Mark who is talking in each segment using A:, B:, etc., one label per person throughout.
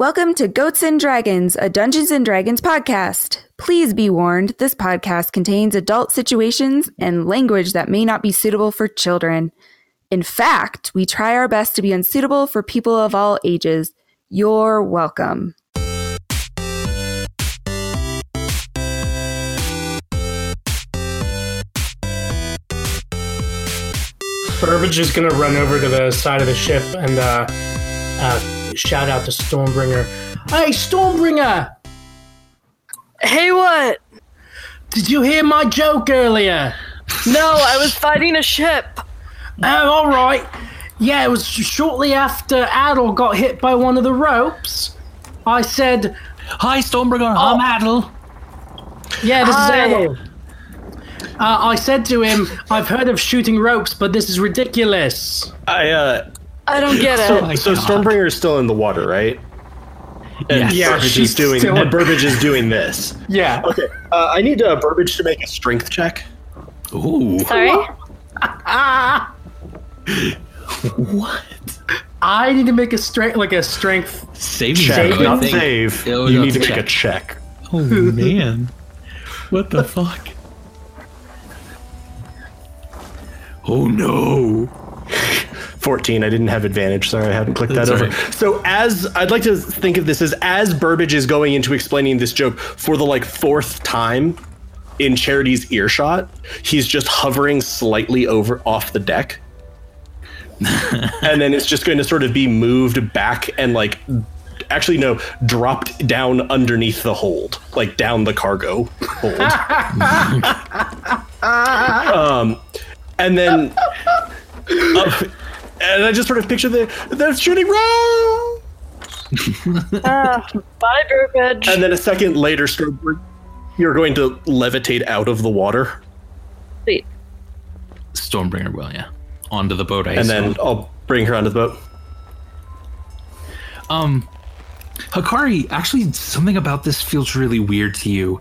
A: Welcome to Goats and Dragons, a Dungeons and Dragons podcast. Please be warned, this podcast contains adult situations and language that may not be suitable for children. In fact, we try our best to be unsuitable for people of all ages. You're welcome.
B: Burbage is gonna run over to the side of the ship and uh, uh, shout out to Stormbringer. Hey, Stormbringer!
C: Hey, what?
B: Did you hear my joke earlier?
C: No, I was fighting a ship.
B: Oh, all right. Yeah, it was shortly after Adel got hit by one of the ropes. I said,
D: Hi, Stormbringer. I'm Adel.
B: "Yeah, this
C: Hi.
B: is Adel." Uh, I said to him, "I've heard of shooting ropes, but this is ridiculous."
E: I uh
C: I don't get it.
E: so,
D: my
E: so Stormbringer is still in the water, right? And
D: Yes.
B: Yeah,
E: Burbage
B: she's
E: is doing
B: still-
E: and Burbage is doing this.
B: Yeah.
E: Okay. Uh, I need uh, Burbage to make a strength check.
D: Ooh.
C: Sorry?
D: What?
B: I need to make a strength, like a strength.
D: Saving
E: Check,
D: throw,
E: not save. You need to
D: it's
E: make
D: a
E: a check.
D: Oh man. What the fuck? Oh no.
E: 14. I didn't have advantage. Sorry, I haven't clicked
D: That's
E: that over.
D: right.
E: So as I'd like to think of this as as Burbage is going into explaining this joke for the like fourth time in Charity's earshot, he's just hovering slightly over off the deck. and then it's just going to sort of be moved back and like actually no dropped down underneath the hold like down the cargo hold um and then up, and i just sort of picture the they're shooting row
C: Ah, bye, Burbage.
E: and then a second later Stormbringer, you're going to levitate out of the water
C: Sweet.
D: Stormbringer will, yeah. Onto the boat I
E: and then
D: assume.
E: i'll bring her onto the boat
D: Um, Hikari, actually, something about this feels really weird to you.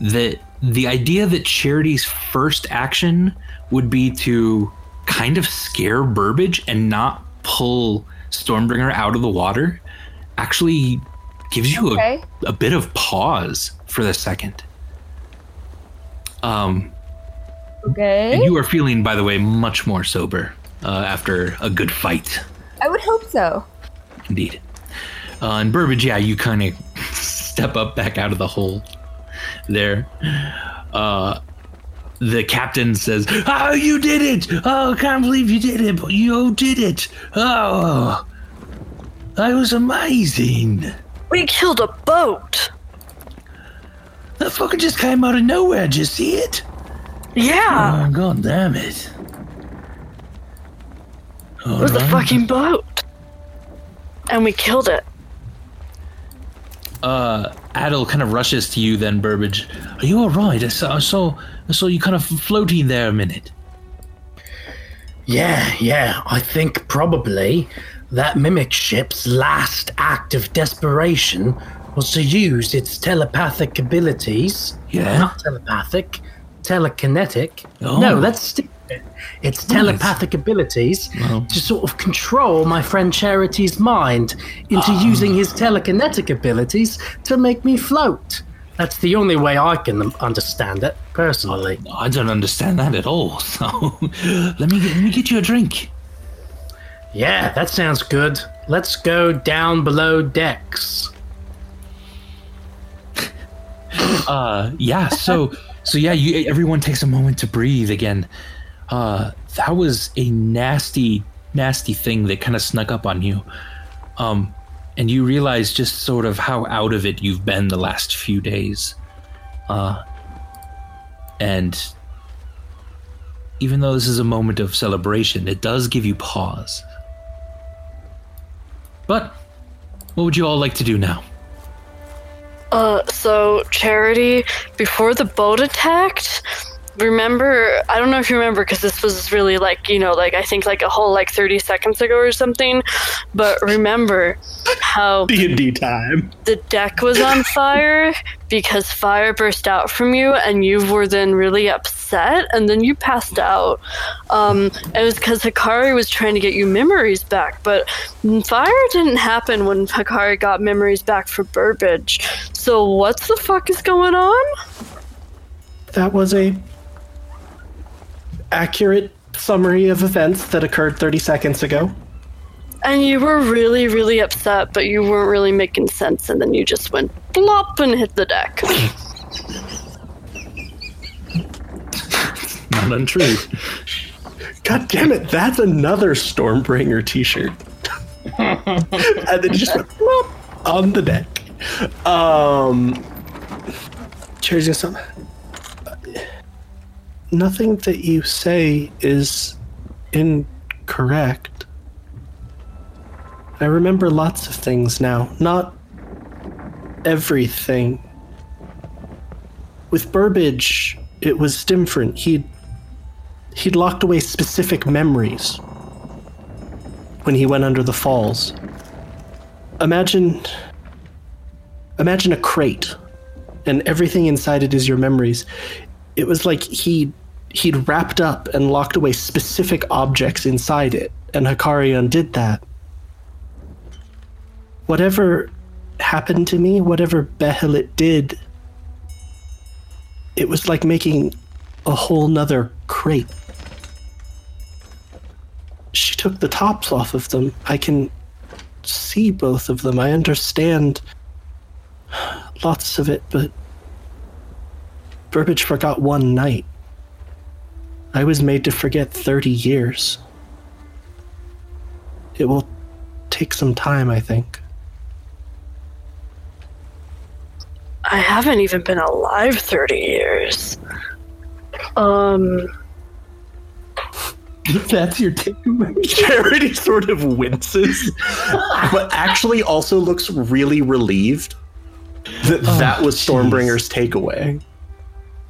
D: That the idea that Charity's first action would be to kind of scare Burbage and not pull Stormbringer out of the water actually gives you
A: Okay.
D: a, a bit of pause for the second. Um,
A: Okay.
D: and you are feeling, by the way, much more sober uh, after a good fight.
A: I would hope so.
D: Indeed. Uh, and Burbage, yeah, you kind of step up back out of the hole there. Uh, the captain says, Oh, you did it! Oh, I can't believe you did it, but you did it! Oh, that was amazing!
C: We killed a boat.
D: That fucking just came out of nowhere, did you see it?
C: Yeah,
D: Oh, god damn it.
C: it was a fucking boat. And we killed it.
D: uh, Adel kind of rushes to you. Then Burbage, are you all right? I saw, I saw, I saw you kind of floating there a minute.
B: Yeah, yeah. I think probably that mimic ship's last act of desperation was to use its telepathic abilities.
D: Yeah?
B: Not telepathic, telekinetic.
D: Oh.
B: No, that's stupid. It's telepathic abilities
D: Well.
B: to sort of control my friend Charity's mind into ah. using his telekinetic abilities to make me float. That's the only way I can understand it, personally.
D: I don't understand that at all. So let me get, let me get you a drink.
B: Yeah, that sounds good. Let's go down below decks.
D: Uh, yeah. So so yeah, you everyone takes a moment to breathe again. Uh, that was a nasty nasty thing that kind of snuck up on you. Um, and you realize just sort of how out of it you've been the last few days. Uh, and even though this is a moment of celebration, it does give you pause. But what would you all like to do now?
C: Uh, so Charity, before the boat attacked, remember i don't know if you remember because this was really like you know like i think like a whole like 30 seconds ago or something but remember how
E: D&D time.
C: the deck was on fire because fire burst out from you and you were then really upset and then you passed out. Um, it was because hikari was trying to get you memories back but fire didn't happen when hikari got memories back for burbage. So what the fuck is going on?
E: That was a accurate summary of events that occurred 30 seconds ago.
C: and you were really really upset but you weren't really making sense and then you just went blop and hit the deck
D: Not untrue.
E: God damn it, that's another Stormbringer t-shirt. and then it just went plop on the deck. Um Cheers you some Nothing that you say is incorrect. I remember lots of things now, not everything. With Burbage, it was different. He'd he'd locked away specific memories when he went under the falls. Imagine imagine a crate and everything inside it is your memories. It was like he he'd wrapped up and locked away specific objects inside it, and Hikari undid that. Whatever happened to me, whatever Behelit did, it was like making a whole nother crate. She took the tops off of them. I can see both of them. I understand lots of it, but Burbage forgot one night. I was made to forget 30 years. It will take some time, I think.
C: i haven't even been alive 30 years um
D: That's your takeaway.
E: Charity sort of winces, but actually also looks really relieved that that was Stormbringer's takeaway.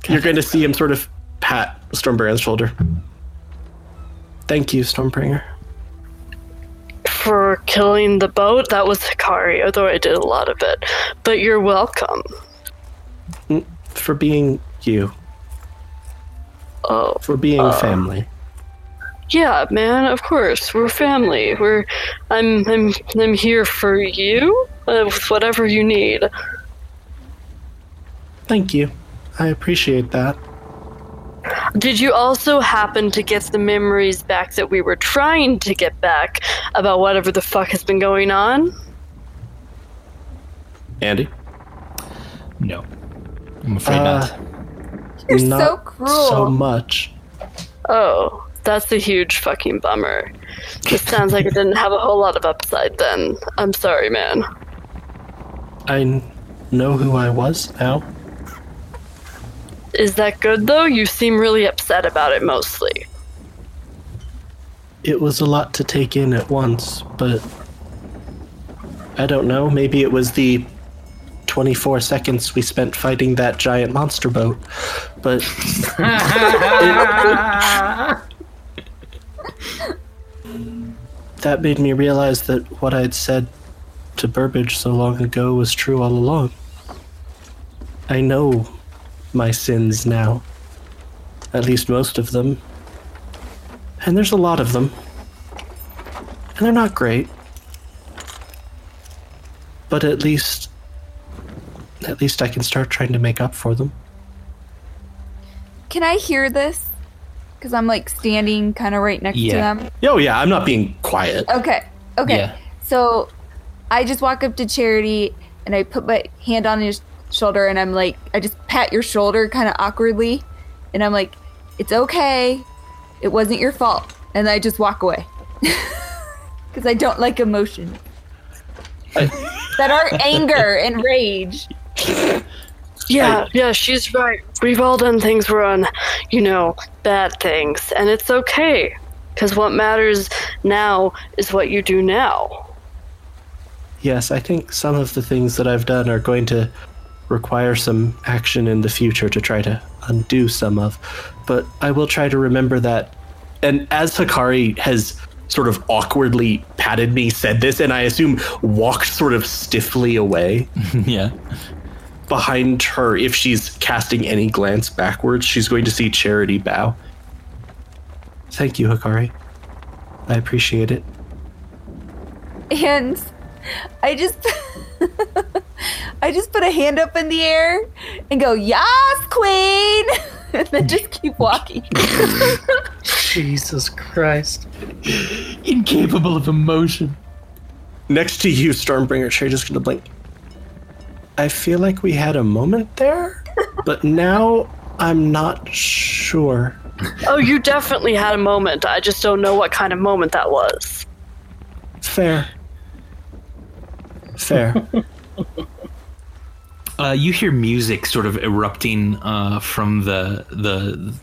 E: You're going to see him sort of pat Stormbringer's shoulder. Thank you, Stormbringer.
C: for killing the boat that was hikari although i did a lot of it but you're welcome
E: For being you,
C: oh
E: for being family.
C: Yeah, man, of course. We're family. We're I'm I'm I'm here for you uh, with whatever you need.
E: Thank you. I appreciate that.
C: Did you also happen to get the memories back that we were trying to get back about whatever the fuck has been going on?
E: Andy?
D: No. I'm afraid
E: Uh,
D: not.
A: You're so cruel.
E: So much.
C: Oh, that's a huge fucking bummer. This sounds like it didn't have a whole lot of upside then. I'm sorry, man.
E: I know who I was now.
C: Is that good though? You seem really upset about it mostly.
E: It was a lot to take in at once, but I don't know. Maybe it was the 24 seconds we spent fighting that giant monster boat. But that made me realize that what I'd said to Burbage so long ago was true all along. I know my sins now. At least most of them. And there's a lot of them. And they're not great. But at least at least I can start trying to make up for them.
A: Can I hear this? Because I'm like standing kind of right next
D: Yeah.
A: to them.
E: Oh yeah, I'm not being quiet.
A: Okay. Okay.
D: Yeah.
A: So I just walk up to Charity and I put my hand on his shoulder and I'm like, I just pat your shoulder kind of awkwardly. And I'm like, it's okay. It wasn't your fault. And I just walk away. Because I don't like emotion that aren't anger and rage.
C: Yeah, yeah, she's right. We've all done things we're on, you know, bad things, and it's okay. Because what matters now is what you do now.
E: Yes, I think some of the things that I've done are going to require some action in the future to try to undo some of. But I will try to remember that. And as Hikari has sort of awkwardly patted me, said this, and I assume walked sort of stiffly away
D: yeah.
E: behind her, if she's casting any glance backwards, she's going to see Charity bow. Thank you, Hikari. I appreciate it.
A: And I just I just put a hand up in the air and go, Yas, queen and then just keep walking.
B: Jesus Christ.
D: Incapable of emotion.
E: Next to you, Stormbringer, Cherry just gonna blink. I feel like we had a moment there, but now I'm not sure.
C: Oh, you definitely had a moment. I just don't know what kind of moment that was.
E: Fair. Fair.
D: Uh, you hear music sort of erupting uh, from the the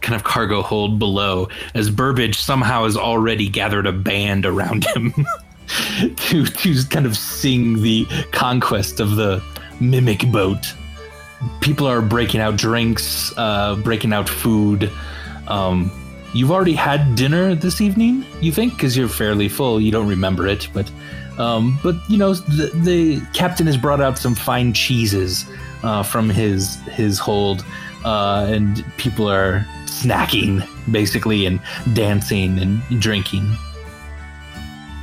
D: kind of cargo hold below as Burbage somehow has already gathered a band around him to to kind of sing the conquest of the mimic boat. People are breaking out drinks, uh, breaking out food. Um, you've already had dinner this evening, you think, because you're fairly full. You don't remember it, but um, but you know the, the captain has brought out some fine cheeses uh, from his his hold, uh, and people are snacking basically and dancing and drinking.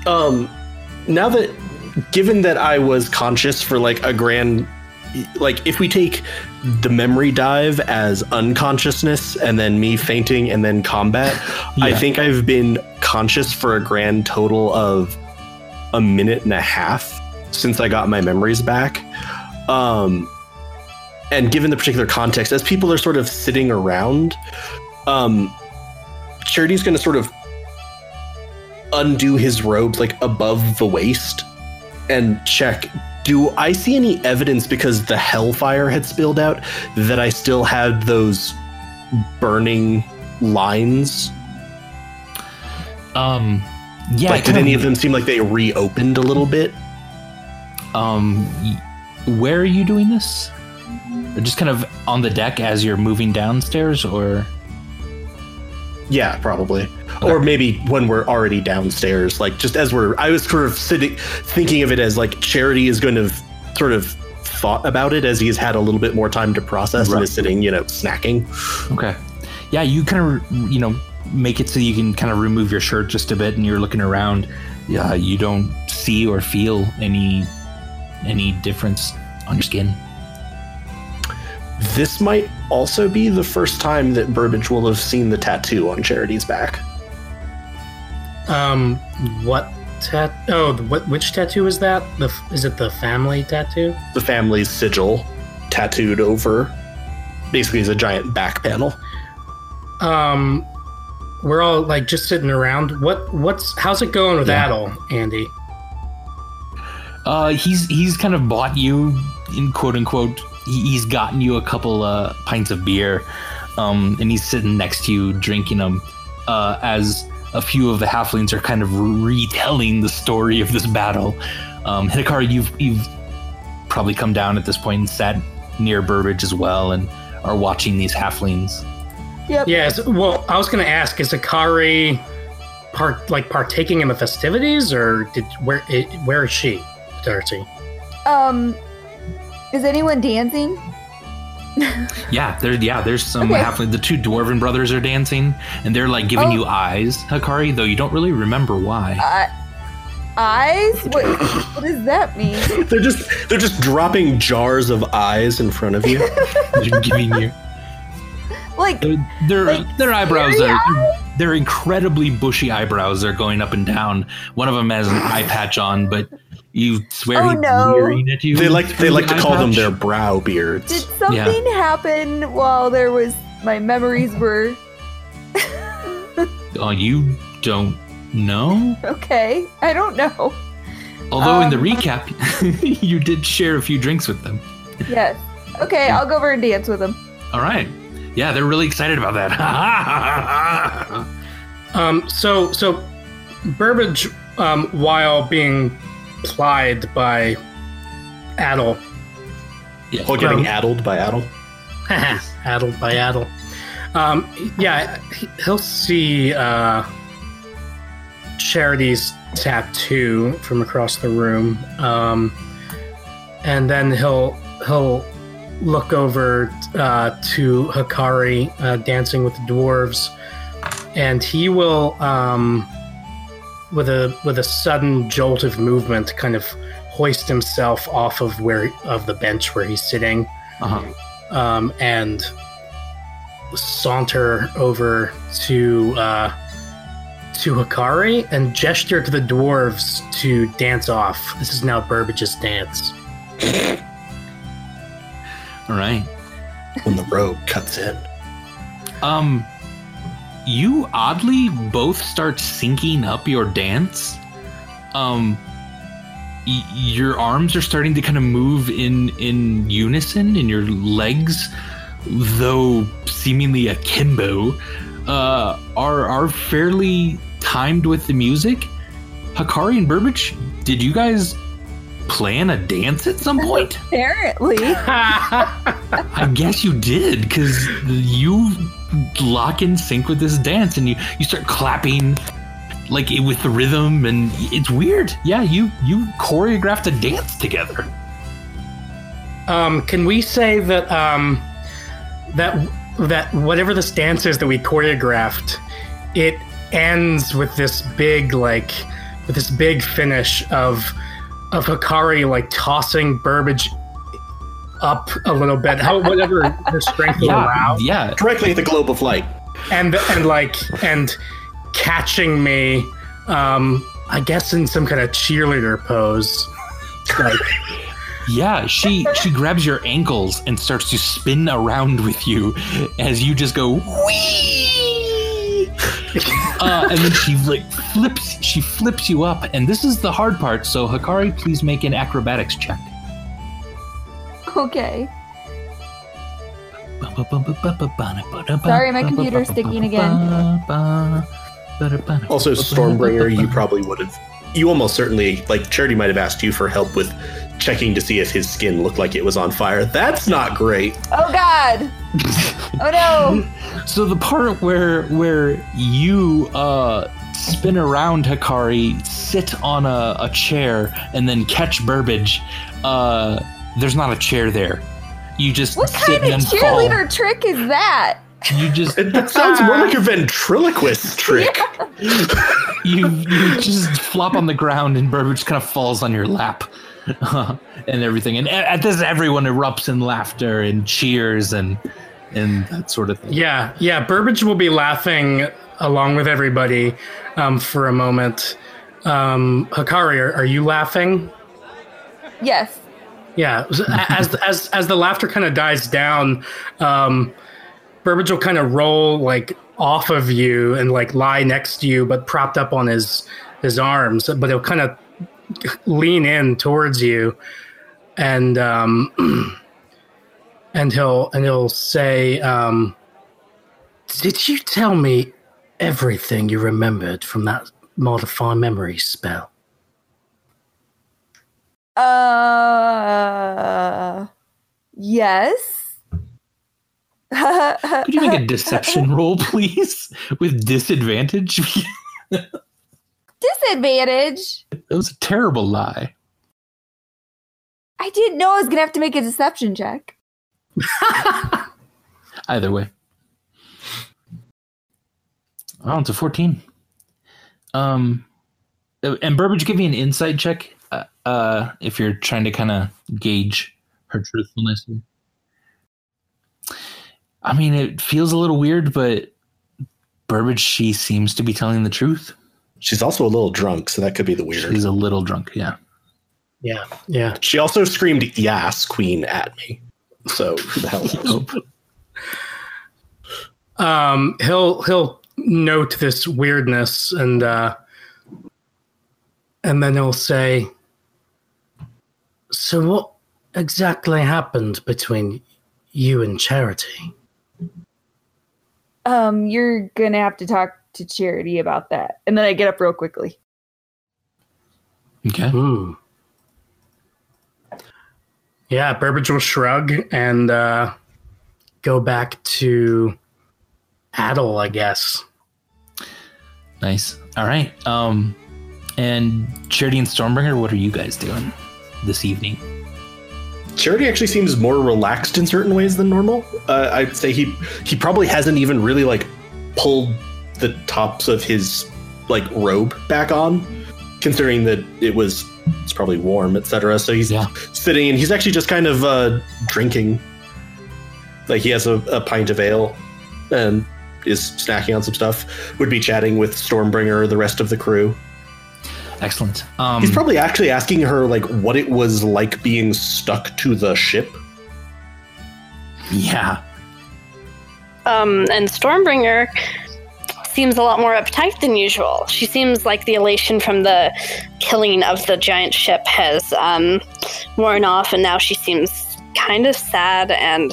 E: um, now that, given that I was conscious for like a grand, like if we take the memory dive as unconsciousness and then me fainting and then combat, I think I've been conscious for a grand total of a minute and a half since I got my memories back. Um, and given the particular context, as people are sort of sitting around, um, Charity's going to sort of undo his robes like above the waist and check do I see any evidence because the hellfire had spilled out that I still had those burning lines?
D: Um, yeah.
E: like, did any of them seem like they reopened a little bit?
D: Um, where are you doing this? Just kind of on the deck as you're moving downstairs, or
E: Yeah, probably. Or maybe when we're already downstairs, like just as we're, I was sort of sitting, thinking of it as like Charity is going to sort of thought about it as he's had a little bit more time to process and is sitting, you know, snacking.
D: okay, yeah, you kind of you know make it so you can kind of remove your shirt just a bit, and you're looking around. Yeah, you don't see or feel any any difference on your skin.
E: This might also be the first time that Burbage will have seen the tattoo on Charity's back.
B: Um, what tat? Oh, the, what? Which tattoo is that? The is it the family tattoo?
E: The family's sigil tattooed over basically is a giant back panel.
B: Um, we're all like just sitting around. What? What's? How's it going with
D: Yeah.
B: Adel, Andy?
D: Uh, he's he's kind of bought you in quote unquote. He's gotten you a couple uh, pints of beer, um, and he's sitting next to you drinking them. Uh, as a few of the halflings are kind of retelling the story of this battle. Um, Hikari, you've you've probably come down at this point and sat near Burbage as well, and are watching these halflings.
A: Yep.
B: Yes. Well, I was going to ask: Is Hikari part like partaking in the festivities, or did where? It, where is she, Darcy?
A: Um, is anyone dancing?
D: Yeah, there. Yeah, there's some
A: Okay.
D: halfling. The two dwarven brothers are dancing, and they're like giving
A: Oh.
D: you eyes, Hikari. Though you don't really remember why.
A: Uh, eyes? What, what does that mean?
E: They're just they're just dropping jars of eyes in front of you.
D: They're giving you.
A: Like,
D: Their their,
A: Like,
D: their eyebrows are they're incredibly bushy eyebrows. They're going up and down. One of them has an eye patch on, but you swear
A: Oh,
D: he's
A: no.
D: leering at you.
E: they like they like
D: the
E: to
D: eye
E: call them their brow beards.
A: did something happen while there was my memories were
D: Oh, you don't know.
A: okay? I don't know.
D: Although in the
A: Um,
D: recap, you did share a few drinks with them.
A: Yes. Okay, I'll go over and dance with them.
D: All right. Yeah, they're really excited about that.
B: Um, so so Burbage, um, while being plied by Adel,
D: Yeah.
E: While getting
B: Um,
E: addled by addle.
B: addled by addle. Um, yeah, he- he'll see uh, Charity's tattoo from across the room, um, and then he'll he'll look over uh, to Hikari uh, dancing with the dwarves, and he will, um, with a with a sudden jolt of movement, kind of hoist himself off of where of the bench where he's sitting
D: Uh-huh.
B: um, and saunter over to uh, to Hikari and gesture to the dwarves to dance off. This is now Burbage's dance.
D: All right.
E: When the rogue cuts in.
D: Um, you oddly both start syncing up your dance. Um, y- your arms are starting to kind of move in in unison, and your legs, though seemingly akimbo, uh, are are fairly timed with the music. Hikari and Burbage, did you guys plan a dance at some point?
A: Apparently.
D: I guess you did because you lock in sync with this dance and you you start clapping like with the rhythm and it's weird. Yeah, you you choreographed a dance together.
B: Um, can we say that um, that that whatever this dance is that we choreographed, it ends with this big like with this big finish of of Hikari like tossing Burbage up a little bit, how whatever her strength will
D: Yeah,
B: allow,
D: yeah.
E: Directly at the globe of light.
B: and and like and catching me, um, I guess in some kind of cheerleader pose, like.
D: Yeah, she she grabs your ankles and starts to spin around with you as you just go wee. Uh, and then she like flips she flips you up, and this is the hard part. So Hikari, please make an acrobatics check.
A: Okay.
D: Sorry,
A: my computer's sticking again.
E: Also, Stormbringer, you probably would have. You almost certainly, like, Charity might have asked you for help with checking to see if his skin looked like it was on fire. That's not great.
A: Oh God. oh no.
D: So the part where where you uh spin around Hikari, sit on a, a chair, and then catch Burbage, uh there's not a chair there. You just
A: What
D: sit
A: kind
D: and
A: of
D: then
A: cheerleader trick is that?
D: fall. You just
E: It, that sounds more like a ventriloquist trick.
D: you you just flop on the ground and Burbage kind of falls on your lap. and everything. And at this everyone erupts in laughter and cheers and and that sort of thing.
B: Yeah, yeah. Burbage will be laughing along with everybody um, for a moment. Um, Hikari, are, are you laughing?
A: Yes.
B: Yeah. As as as the laughter kind of dies down, um, Burbage will kind of roll like off of you and like lie next to you, but propped up on his his arms. But he'll kind of lean in towards you, and um, and he'll and he'll say, um, "Did you tell me everything you remembered from that modify memory spell?"
A: Uh. Yes.
D: Could you make a deception roll, please? With disadvantage?
A: Disadvantage.
D: It was a terrible lie.
A: I didn't know I was gonna have to make a deception check.
D: Either way. Oh, it's a 14. Um, and Burbage, give me an insight check uh, uh, if you're trying to kind of gauge her truthfulness. I mean, it feels a little weird, but Burbage, she seems to be telling the truth.
E: She's also a little drunk, so that could be the weird.
D: She's a little drunk, yeah.
B: Yeah, yeah.
E: She also screamed "Yes, Queen" at me. So who the hell knows?
B: um, he'll he'll note this weirdness and uh, and then he'll say, "So what exactly happened between you and Charity?"
A: Um, you're gonna have to talk to Charity about that. And then I get up real quickly.
D: Okay.
B: Hmm. Yeah, Burbage will shrug and uh, go back to Adel, I guess.
D: Nice. All right. Um, and Charity and Stormbringer, what are you guys doing this evening?
E: Charity actually seems more relaxed in certain ways than normal. Uh, I'd say he he probably hasn't even really like pulled the tops of his like robe back on, considering that it was it's probably warm, etc. So he's
D: Yeah.
E: sitting and he's actually just kind of uh, drinking. Like he has a, a pint of ale and is snacking on some stuff. Would be chatting with Stormbringer, the rest of the crew.
D: Excellent. Um,
E: He's probably actually asking her like what it was like being stuck to the ship.
D: yeah.
C: Um, and Stormbringer seems a lot more uptight than usual. She seems like the elation from the killing of the giant ship has um, worn off, and now she seems kind of sad and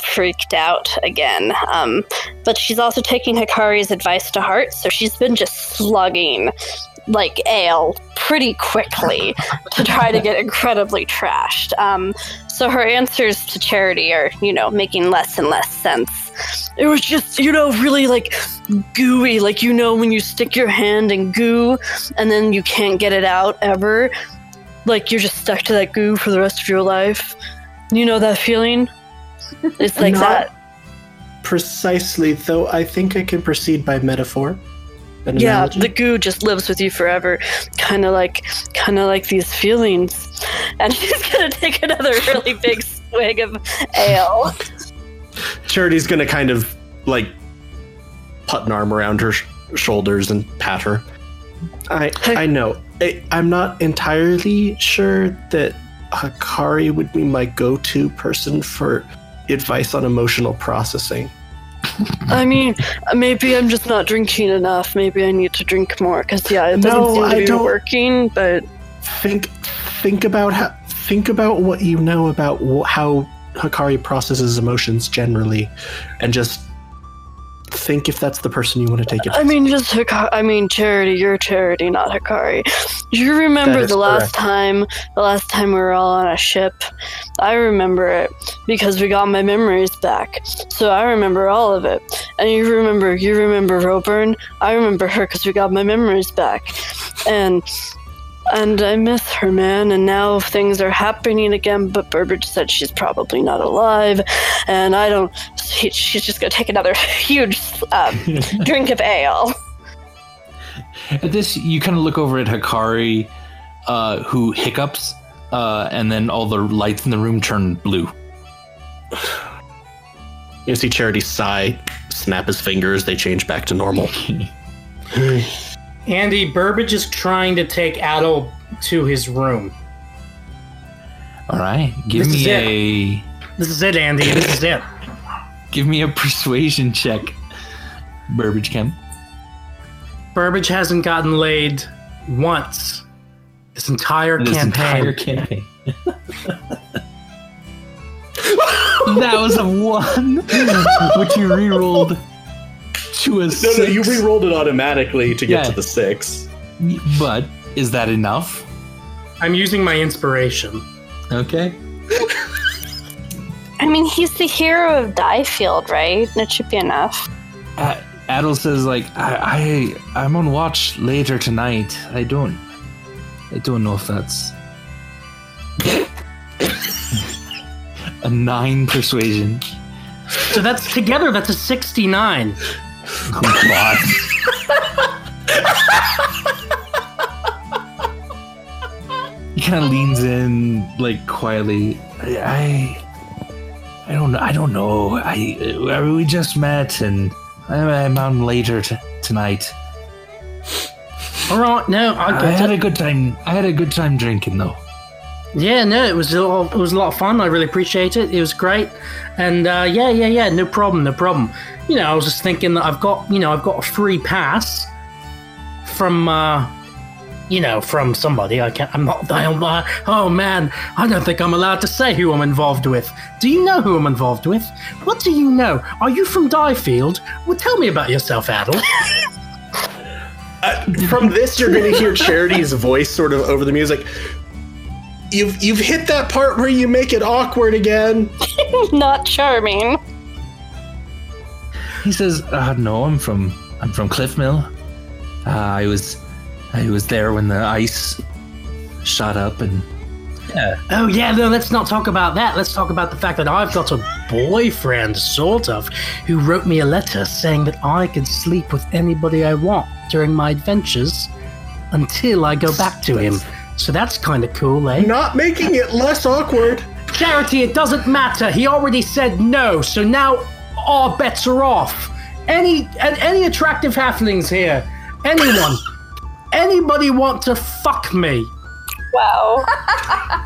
C: freaked out again. Um, but she's also taking Hikari's advice to heart, so she's been just slugging like ale pretty quickly to try to get incredibly trashed. Um, so her answers to Charity are, you know, making less and less sense. It was just, you know, really like gooey, like you know when you stick your hand in goo and then you can't get it out ever. Like you're just stuck to that goo for the rest of your life. You know that feeling? It's like
E: Not-
C: that.
E: Precisely, though I think I can proceed by metaphor.
C: Yeah,
E: analogy.
C: the goo just lives with you forever, kind of like, kind of like these feelings. And she's gonna take another really big swig of ale.
E: Charity's gonna kind of like put an arm around her sh- shoulders and pat her. I I know. I, I'm not entirely sure that Hikari would be my go-to person for advice on emotional processing.
C: I mean, maybe I'm just not drinking enough. Maybe I need to drink more because yeah, it doesn't
E: No,
C: seem to
E: I
C: be
E: don't-
C: working. But
E: Think think about how think about what you know about wh- how Hikari processes emotions generally, and just think if that's the person you want to take it.
C: I mean, just Hikari. I mean, Charity. You're Charity, not Hikari. You remember the last
E: correct.
C: time? The last time we were all on a ship. I remember it because we got my memories back. So I remember all of it. And you remember, you remember Roburn. I remember her because we got my memories back. And and I miss her, man. And now things are happening again. But Burbage said she's probably not alive, and I don't. She, she's just gonna take another huge um, drink of ale.
D: At this, you kind of look over at Hikari, uh, who hiccups, uh, and then all the lights in the room turn blue.
E: You see Charity sigh, snap his fingers, they change back to normal.
B: Andy, Burbage is trying to take Adel to his room.
D: All right, give
B: This is
D: me
B: it.
D: a
B: This is it, Andy. This is it.
D: give me a persuasion check, Burbage Kemp.
B: Burbage hasn't gotten laid once this entire
D: This
B: campaign.
D: entire campaign. that was a one, which you re-rolled to a
E: No,
D: six.
E: no, you re-rolled it automatically to get
D: Yeah.
E: to the six.
D: But is that enough?
B: I'm using my inspiration.
D: Okay.
C: I mean, he's the hero of Diefield, right? That should be enough.
D: A- Adel says like I, I I'm on watch later tonight. I don't I don't know if that's a nine persuasion.
B: So that's together, that's a 69.
D: God. he kind of leans in like quietly. I, I I don't know. I don't know. I, uh, we just met and I'm, I'm on later t- tonight.
B: All right, no, I
D: I had
B: it.
D: a good time. I had a good time drinking though.
B: Yeah, no, it was a lot, it was a lot of fun. I really appreciate it. It was great, and uh, yeah, yeah, yeah, no problem, no problem. You know, I was just thinking that I've got, you know, I've got a free pass from, uh, you know, from somebody. I can't. I'm not. I'm not oh man, I don't think I'm allowed to say who I'm involved with. Do you know who I'm involved with? What do you know? Are you from Diefield? Well, tell me about yourself, Adel.
E: Uh, from this, you're going to hear Charity's voice sort of over the music. You've you've hit that part where you make it awkward again.
F: Not charming.
D: He says, uh, "No, I'm from I'm from Cliffmill. Uh, I was I was there when the ice shot up, and yeah,
B: Oh yeah, no, let's not talk about that. Let's talk about the fact that I've got a boyfriend, sort of, who wrote me a letter saying that I can sleep with anybody I want during my adventures until I go back to him. So that's kind of cool, eh?
E: Not making it less awkward.
B: Charity, it doesn't matter. He already said no, so now all bets are off. Any and any attractive halflings here? Anyone? Anybody want to fuck me?
F: Wow.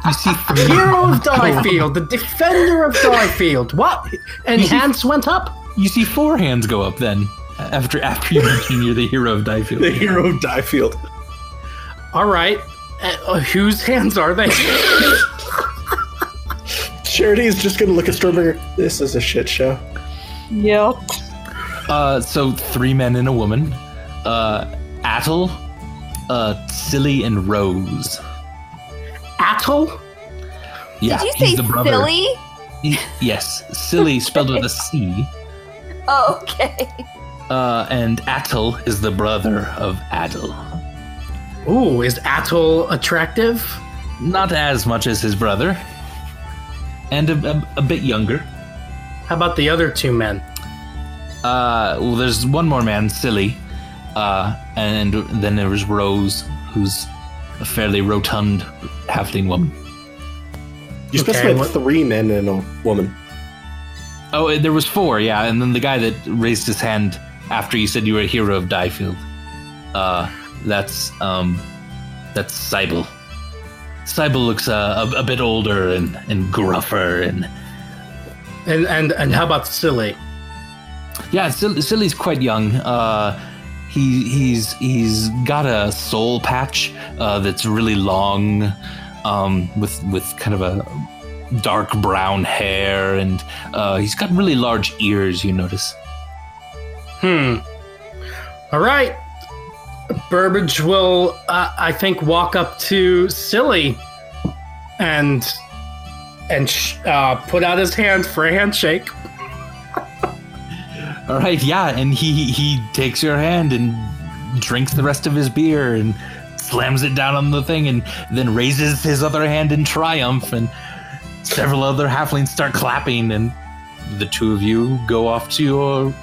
D: you see three.
B: Hero of Diefield, the defender of Diefield. What? And hands went up?
D: You see four hands go up then after after you mention you're the hero of Diefield.
E: The hero of Diefield.
B: All right. Uh, uh, whose hands are they?
E: Charity is just gonna look at Stormbringer. This is a shit show.
F: Yep.
D: Uh, so three men and a woman. Uh, Attal, uh, Silly, and Rose.
B: Attal?
D: Yeah,
A: Did you
D: he's
A: say
D: the brother.
A: silly?
D: He- yes, Silly spelled with a C.
A: Oh, okay.
D: Uh, and Attal is the brother of Adel.
B: Ooh, is Attal attractive?
D: Not as much as his brother, and a, a, a bit younger.
B: How about the other two men?
D: Uh, well, there's one more man, Silly, uh, and then there was Rose, who's a fairly rotund halfling woman.
E: You
B: Okay,
E: specified
B: what-
E: three men and a woman.
D: Oh, there was four, yeah, and then the guy that raised his hand after you said you were a hero of Diefield. Uh, that's um, that's Cybele. Cybele looks uh, a, a bit older and, and gruffer, and
B: And and and how about Silly?
D: yeah, Sil- Silly's quite young. Uh, he he's he's got a soul patch uh, that's really long, um, with with kind of a dark brown hair, and uh, he's got really large ears. You notice.
B: Hmm. All right. Burbage will, uh, I think, walk up to Silly and and sh- uh, put out his hand for a handshake.
D: All right, yeah, and he he takes your hand and drinks the rest of his beer and slams it down on the thing and then raises his other hand in triumph and several other halflings start clapping and the two of you go off to your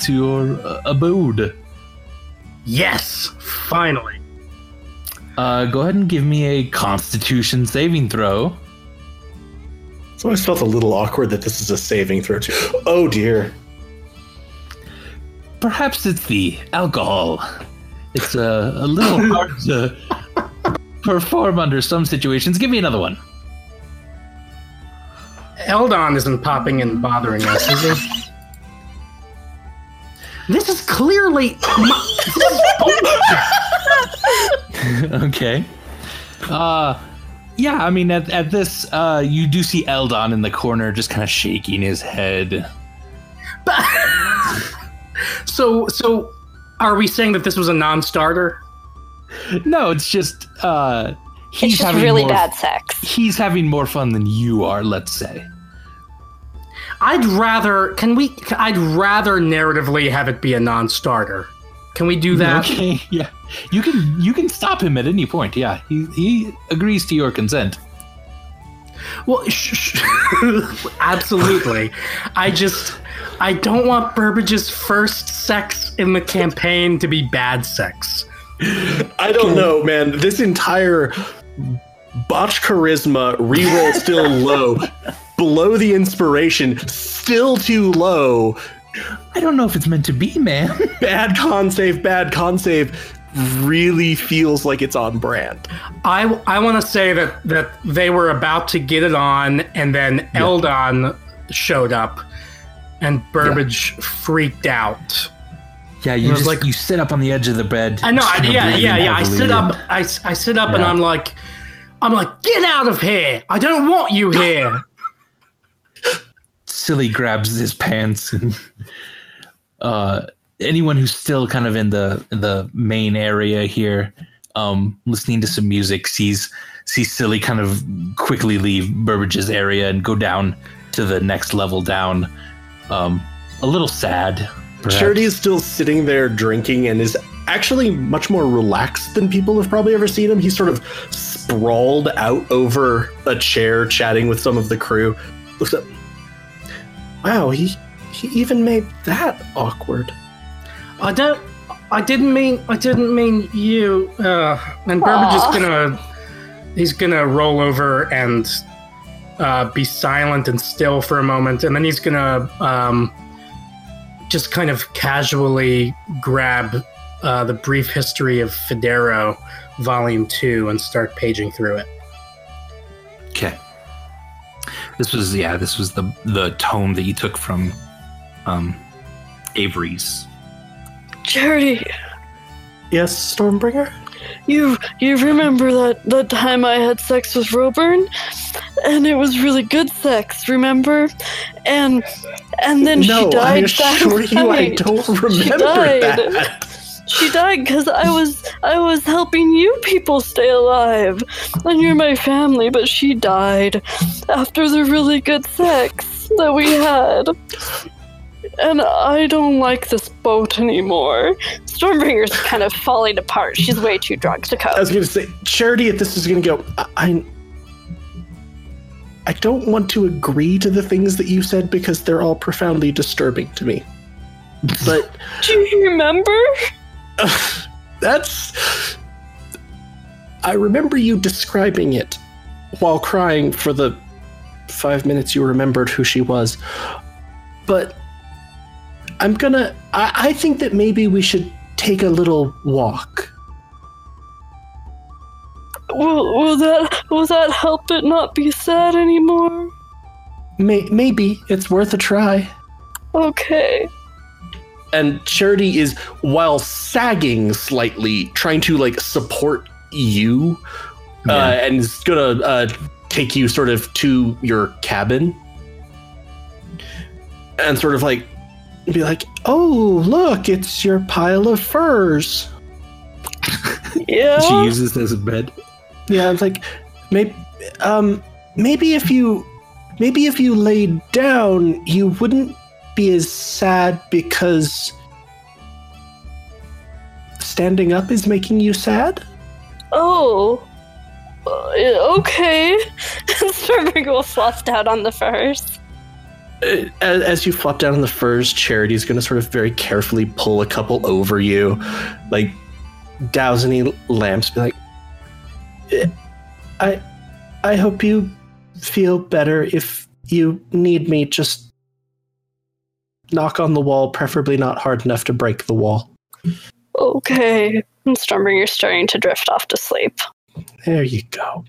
D: to your uh, abode.
B: Yes, finally.
D: Uh, go ahead and give me a Constitution saving throw.
E: It's always felt a little awkward that this is a saving throw too. Oh dear.
D: Perhaps it's the alcohol. It's a, a little hard to perform under some situations. Give me another one.
B: Eldon isn't popping and bothering us, is he? This is clearly. My, is
D: okay. Uh yeah, I mean at, at this uh you do see Eldon in the corner just kind of shaking his head.
B: so, so, are we saying that this was a non-starter?
D: No, it's just uh he's
F: It's just
D: having
F: really
D: more,
F: bad sex.
D: He's having more fun than you are, let's say.
B: I'd rather. Can we? I'd rather narratively have it be a non-starter. Can we do that?
D: Okay, yeah. You can you can stop him at any point. Yeah. He he agrees to your consent.
B: Well, sh- sh- absolutely. I just. I don't want Burbage's first sex in the campaign to be bad sex.
E: I don't know, man. This entire botch charisma reroll still low, below the inspiration, still too low.
D: I don't know if it's meant to be, man.
E: Bad con save, bad con save really feels like it's on brand.
B: I, I want to say that, that they were about to get it on, and then Eldon showed up, and Burbage freaked out.
D: Yeah, you
B: was
D: just
B: like-
D: you sit up on the edge of the bed.
B: I know. I,
D: kinda
B: yeah, yeah, yeah. I sit up. I, I sit up, and I'm like, I'm like, get out of here! I don't want you here.
D: Silly grabs his pants and uh anyone who's still kind of in the in the main area here um listening to some music sees see Silly kind of quickly leave Burbage's area and go down to the next level down. Um, a little sad. perhaps.
E: Charity is still sitting there drinking and is actually much more relaxed than people have probably ever seen him. He's sort of sprawled out over a chair, chatting with some of the crew. Looks up. Wow, he he even made that awkward.
B: I don't. I didn't mean. I didn't mean you. Uh, and Burbage is
F: Aw.
B: gonna. He's gonna roll over and uh, be silent and still for a moment, and then he's gonna um, just kind of casually grab uh, the brief history of Federo, Volume Two, and start paging through it.
D: Okay. This was yeah. This was the the tome that you took from um, Avery's.
C: Charity,
E: Yes, Stormbringer.
C: you you remember that that time I had sex with Roburn, and it was really good sex. Remember, and and then
E: no,
C: she died.
E: I
C: that
E: assure you, I don't remember
C: died.
E: that.
C: She died because I was I was helping you people stay alive, and you're my family. But she died after the really good sex that we had, and I don't like this boat anymore.
F: Stormbringer's kind of falling apart. She's way too drunk to
E: I was going to say, Charity, if this is going to go, I, I, I don't want to agree to the things that you said because they're all profoundly disturbing to me. But
C: Do you remember?
E: that's. I remember you describing it while crying for the five minutes you remembered who she was. But I'm gonna. I, I think that maybe we should take a little walk.
C: Will, will that will that help it not be sad anymore?
E: May, maybe it's worth a try.
C: Okay.
E: And Charity is while sagging slightly, trying to like support you, uh,
D: Yeah.
E: and is gonna uh, take you sort of to your cabin, and sort of like be like, "Oh, look, it's your pile of furs."
C: Yeah.
D: She uses this as a bed.
E: Yeah, it's like maybe, um, maybe if you, maybe if you laid down, you wouldn't be as sad because standing up is making you sad.
C: Oh. Uh, okay.
F: Stormbringer will flop down on the furs.
E: Uh, As, as you flop down on the furs, Charity's going to sort of very carefully pull a couple over you, like douse any lamps. Be like, "Eh, I, I hope you feel better. If you need me, just knock on the wall, preferably not hard enough to break the wall.
C: Okay.
F: And Stormbringer's starting to drift off to sleep.
E: There you go.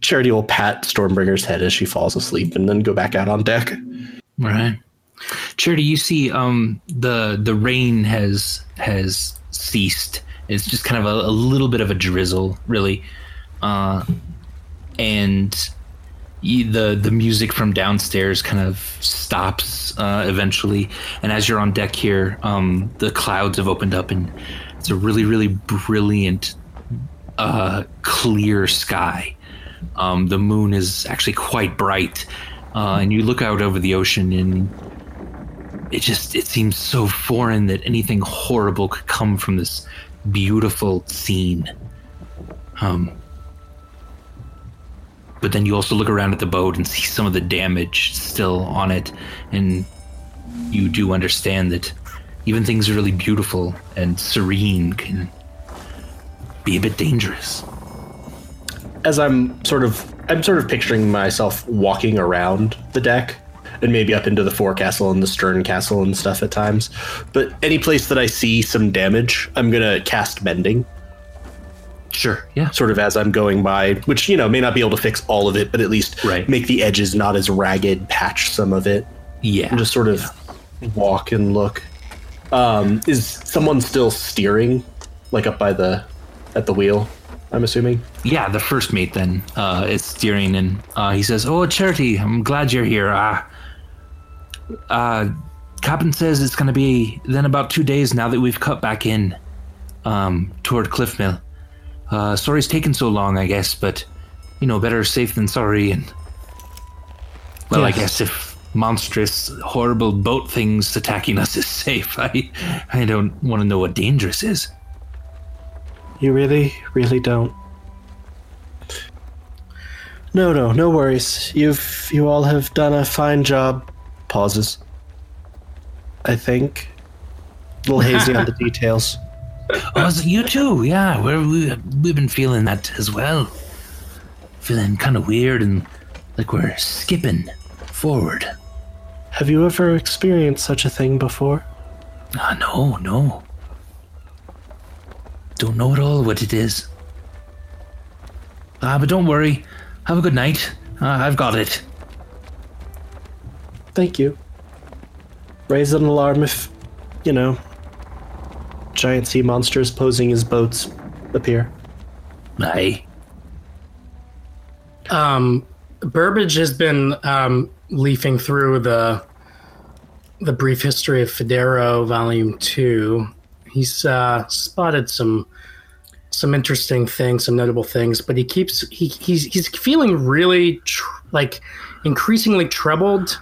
E: Charity will pat Stormbringer's head as she falls asleep, and then go back out on deck.
D: All right. Charity, you see, um, the the rain has has ceased. It's just kind of a, a little bit of a drizzle, really, uh, and y- the the music from downstairs kind of stops uh, eventually. And as you're on deck here, um, the clouds have opened up, and it's a really really brilliant, uh, clear sky. Um, the moon is actually quite bright, uh, and you look out over the ocean, and it just it seems so foreign that anything horrible could come from this beautiful scene. Um, but then you also look around at the boat and see some of the damage still on it, and you do understand that even things really beautiful and serene can be a bit dangerous.
E: as I'm sort of I'm sort of picturing myself walking around the deck and maybe up into the forecastle and the stern castle and stuff at times. But any place that I see some damage, I'm gonna cast mending,
D: Sure. Yeah.
E: sort of as I'm going by, which you know may not be able to fix all of it, but at least
D: Right.
E: make the edges not as ragged, patch some of it,
D: Yeah.
E: and just sort of walk and look. Um, is someone still steering, like up by the at the wheel? I'm assuming.
D: Yeah, the first mate then uh, is steering, and uh, he says, "Oh, Charity, I'm glad you're here. Uh, uh, Captain says it's going to be then about two days now that we've cut back in um, toward Cliff Mill. Uh, sorry's taken so long, I guess, but you know, better safe than sorry. And well, I guess if monstrous, horrible boat things attacking us is safe, I, I don't want to know what dangerous is.
E: You really, really don't. No, no, no worries. You've you all have done a fine job. Pauses. I think. A little hazy on the details.
D: Oh, is it you too? Yeah, we're, we we've been feeling that as well. Feeling kind of weird and like we're skipping forward.
E: Have you ever experienced such a thing before?
D: Ah, no, no. Don't know at all what it is. Ah, but don't worry. Have a good night. Ah, I've got it.
E: Thank you. Raise an alarm if, you know, giant sea monsters posing as boats appear.
D: Aye.
B: Um, Burbage has been um, leafing through the the brief history of Federo, Volume Two. He's uh, spotted some some interesting things, some notable things, but he keeps he, he's he's feeling really tr- like increasingly troubled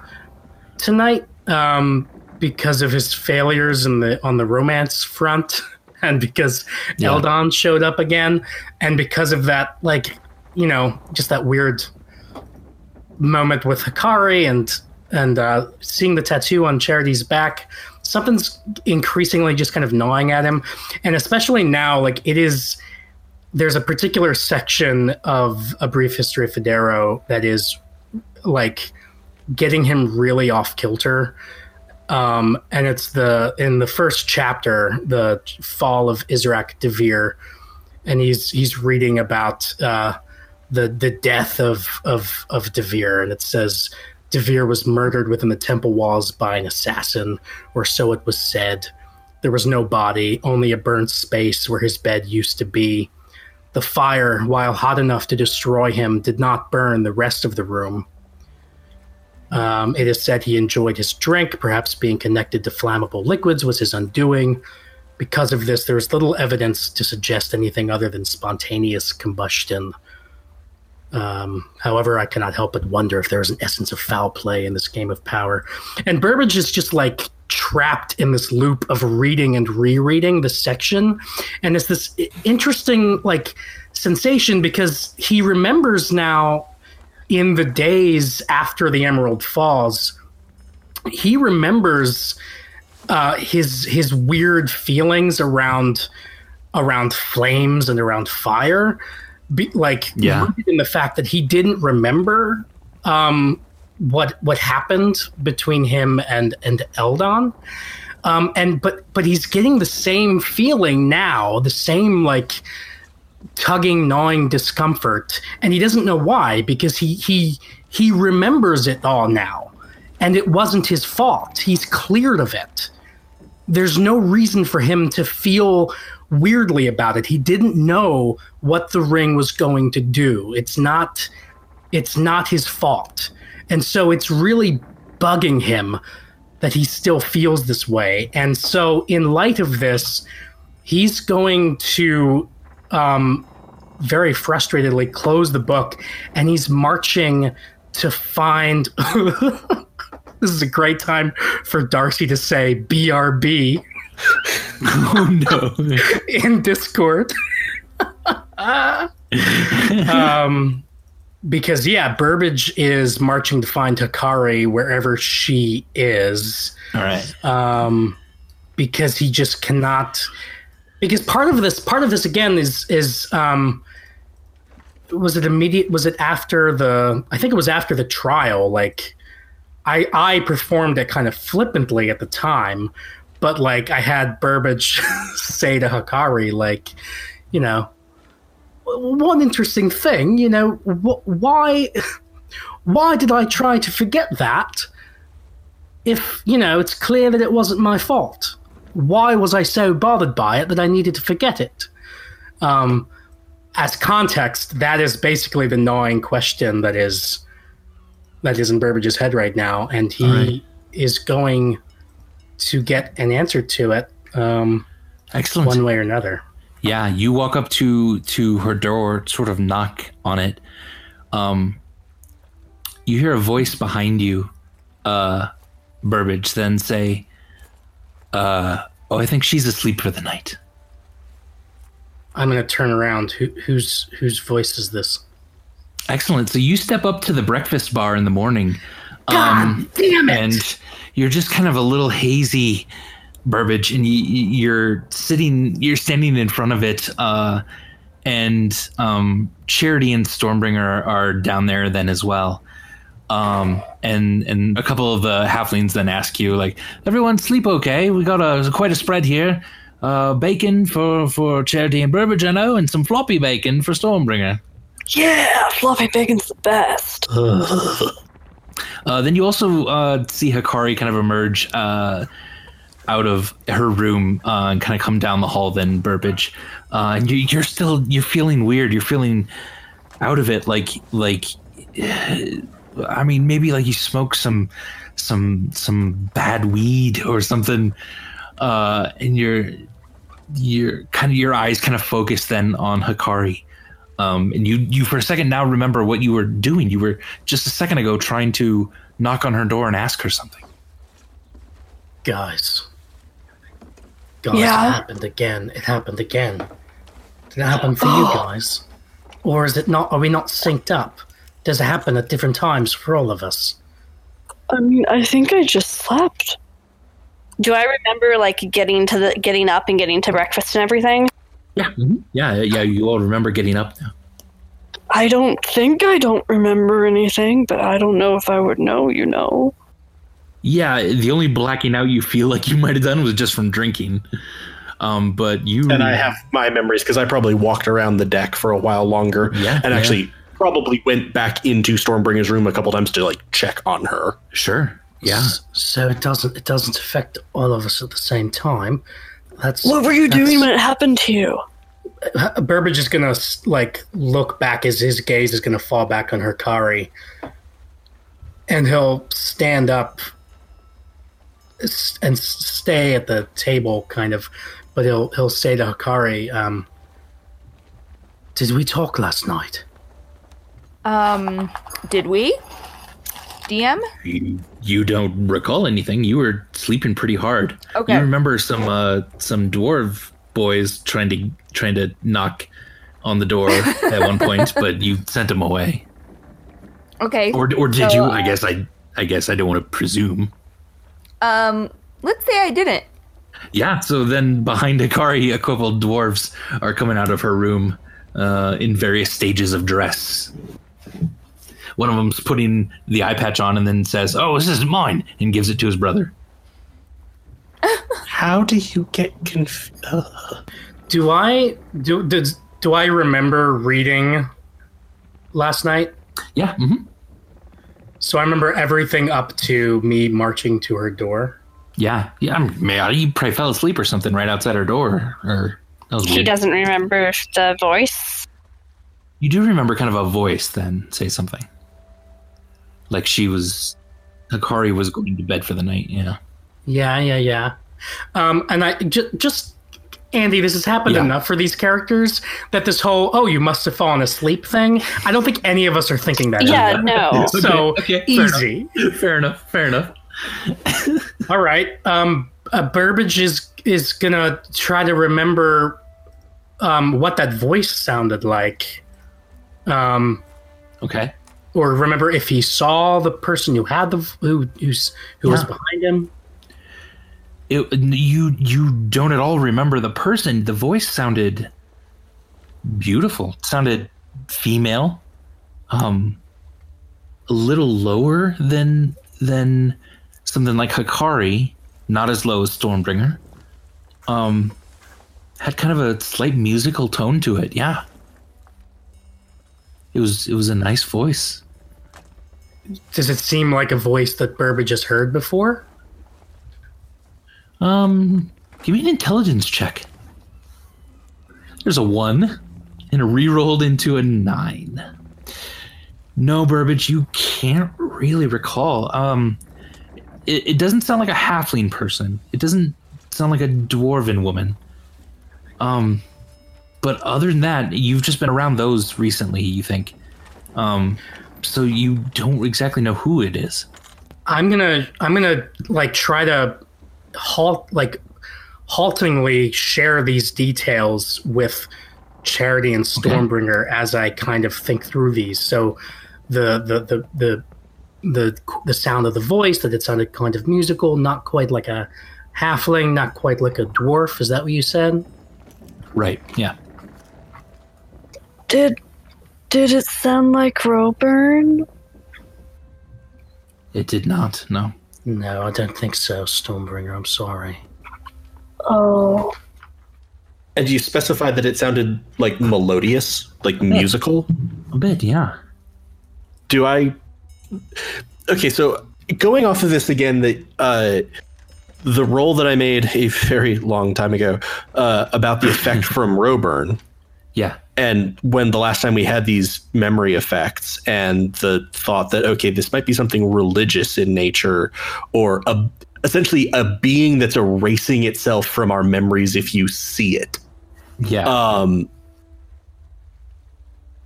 B: tonight um, because of his failures in the on the romance front, and because
D: Yeah.
B: Eldon showed up again, and because of that, like you know, just that weird moment with Hikari and and uh, seeing the tattoo on Charity's back, something's increasingly just kind of gnawing at him, and especially now, like it is. There's a particular section of a brief history of Federo that is like getting him really off kilter. Um, and it's the in the first chapter, the fall of Isaac Devere, and he's he's reading about uh, the the death of of of Devere, and it says Devere was murdered within the temple walls by an assassin, or so it was said. There was no body, only a burnt space where his bed used to be. The fire, while hot enough to destroy him, did not burn the rest of the room. Um, it is said he enjoyed his drink, perhaps being connected to flammable liquids was his undoing. Because of this, there is little evidence to suggest anything other than spontaneous combustion. Um, however, I cannot help but wonder if there is an essence of foul play in this game of power. And Burbage is just like trapped in this loop of reading and rereading the section. And it's this interesting, like, sensation because he remembers now in the days after the Emerald Falls, he remembers uh, his his weird feelings around around flames and around fire, be, like
D: Yeah.
B: in the fact that he didn't remember um, what what happened between him and and Eldon. Um, and but but he's getting the same feeling now, the same like tugging, gnawing discomfort, and he doesn't know why because he he he remembers it all now, and it wasn't his fault. He's cleared of it. There's no reason for him to feel weirdly about it. He didn't know what the ring was going to do. It's not it's not his fault. And so it's really bugging him that he still feels this way. And so in light of this, he's going to um, very frustratedly close the book and he's marching to find. this is a great time for Darcy to say BRB
D: Oh no.
B: in Discord. um, because, yeah, Burbage is marching to find Hikari wherever she is
D: All right.
B: um, because he just cannot. Because part of this, part of this again is is um, was it immediate? Was it after the? I think it was after the trial. Like, I I performed it kind of flippantly at the time, but like I had Burbage say to Hikari like, you know, one interesting thing, you know, wh- why why did I try to forget that? if you know it's clear that it wasn't my fault why was i so bothered by it that i needed to forget it um, as context that is basically the gnawing question that is that is in burbage's head right now and he
D: Alright.
B: is going to get an answer to it um,
D: Excellent.
B: one way or another
D: Yeah, you walk up to to her door, sort of knock on it. Um, you hear a voice behind you, uh, Burbage, then say, uh, "Oh, I think she's asleep for the night."
B: I'm gonna turn around. Who, whose whose voice is this?
D: Excellent. So you step up to the breakfast bar in the morning. Um,
B: damn it!
D: and you're just kind of a little hazy Burbage, and you, you're sitting, you're standing in front of it, uh, and um, Charity and Stormbringer are, are down there then as well. Um, and and a couple of the halflings then ask you like, "Everyone sleep okay? We got a quite a spread here. Uh, bacon for for Charity and Burbage, I know, and some floppy bacon for Stormbringer."
C: Yeah, floppy bacon's the best.
D: Uh, then you also uh, see Hikari kind of emerge uh, out of her room uh, and kind of come down the hall. Then Burbage, uh, and you, you're still you're feeling weird. You're feeling out of it, like like. I mean, maybe like you smoke some some some bad weed or something, uh, and you're you're kind of your eyes kind of focus then on Hikari. Um, and you you for a second now remember what you were doing. You were just a second ago trying to knock on her door and ask her something.
B: Guys. Guys,
C: Yeah?
B: it happened again. It happened again. Did it happen for you guys? Or is it not are we not synced up? Does it happen at different times for all of us?
C: I mean, I think I just slept.
F: Do I remember like getting to the getting up and getting to breakfast and everything?
D: Yeah, yeah, yeah. You all remember getting up now.
C: I don't think I don't remember anything, but I don't know if I would know, you know.
D: Yeah, the only blacking out you feel like you might have done was just from drinking. Um, but you
E: And I have my memories because I probably walked around the deck for a while longer.
D: Yeah,
E: And
D: yeah.
E: actually probably went back into Stormbringer's room a couple times to like check on her.
D: sure, yeah.
B: So it doesn't it doesn't affect all of us at the same time. That's
C: What were you doing when it happened to you?
B: Burbage is gonna like look back as his gaze is gonna fall back on Hikari, and he'll stand up and stay at the table, kind of. But he'll he'll say to Hikari, um, "Did we talk last night?"
A: Um, did we? DM?
D: You, you don't recall anything. You were sleeping pretty hard.
A: Okay.
D: You remember some uh, some dwarf boys trying to trying to knock on the door at one point, but you sent them away.
A: Okay.
D: Or or did
A: So,
D: you? I guess I I guess I don't want to presume.
A: Um, let's say I didn't.
D: Yeah, so then behind Hikari, a couple dwarves are coming out of her room uh, in various stages of dress. One of them's putting the eye patch on and then says, Oh, this is mine, and gives it to his brother.
E: How do you get confused?
B: Do I do did, do I remember reading last night?
D: Yeah, hmm
B: So I remember everything up to me marching to her door.
D: yeah, yeah. I'm, man, you probably fell asleep or something right outside her door. Or that was
F: He
D: weird.
F: doesn't remember the voice.
D: You do remember kind of a voice then say something. Like she was, Hikari was going to bed for the night. Yeah.
B: Yeah, yeah, yeah. Um, and I just, just Andy, this has happened
D: Yeah.
B: enough for these characters that this whole "oh, you must have fallen asleep" thing. I don't think any of us are thinking that.
F: Yeah,
B: anymore.
F: no.
B: So
D: okay, fair
B: easy.
D: Fair enough. Fair enough.
B: All right. Um, uh, Burbage is is gonna try to remember um, what that voice sounded like. Um,
D: Okay.
B: Or remember if he saw the person who had the who who's who was behind him.
D: it, you you don't at all remember the person. The voice sounded beautiful. It sounded female, um, a little lower than than something like Hikari, not as low as Stormbringer. Um, had kind of a slight musical tone to it. Yeah, it was it was a nice voice.
B: Does it seem like a voice that Burbage has heard before?
D: Um, give me an intelligence check. There's a one, and it re-rolled into a nine. No, Burbage, you can't really recall. Um, it, it doesn't sound like a halfling person. It doesn't sound like a dwarven woman. Um, but other than that, you've just been around those recently. You think, um, so you don't exactly know who it is.
B: I'm gonna I'm gonna like try to halt like haltingly share these details with Charity and Stormbringer as I kind of think through these. So the the the the the the sound of the voice that it sounded kind of musical, not quite like a halfling, not quite like a dwarf. Is that what you said?
D: Right. Yeah.
C: Did did it sound like Roburn?
D: It did not. No.
B: No, I don't think so, Stormbringer. I'm sorry.
C: Oh,
E: And you specified that it sounded like melodious, like musical.
D: A bit. Yeah.
E: Do I? Okay, so going off of this again, that uh, the role that I made a very long time ago uh, about the effect from Roburn,
D: Yeah.
E: and when the last time we had these memory effects, and the thought that okay, this might be something religious in nature, or a essentially a being that's erasing itself from our memories if you see it.
D: Yeah.
E: Um,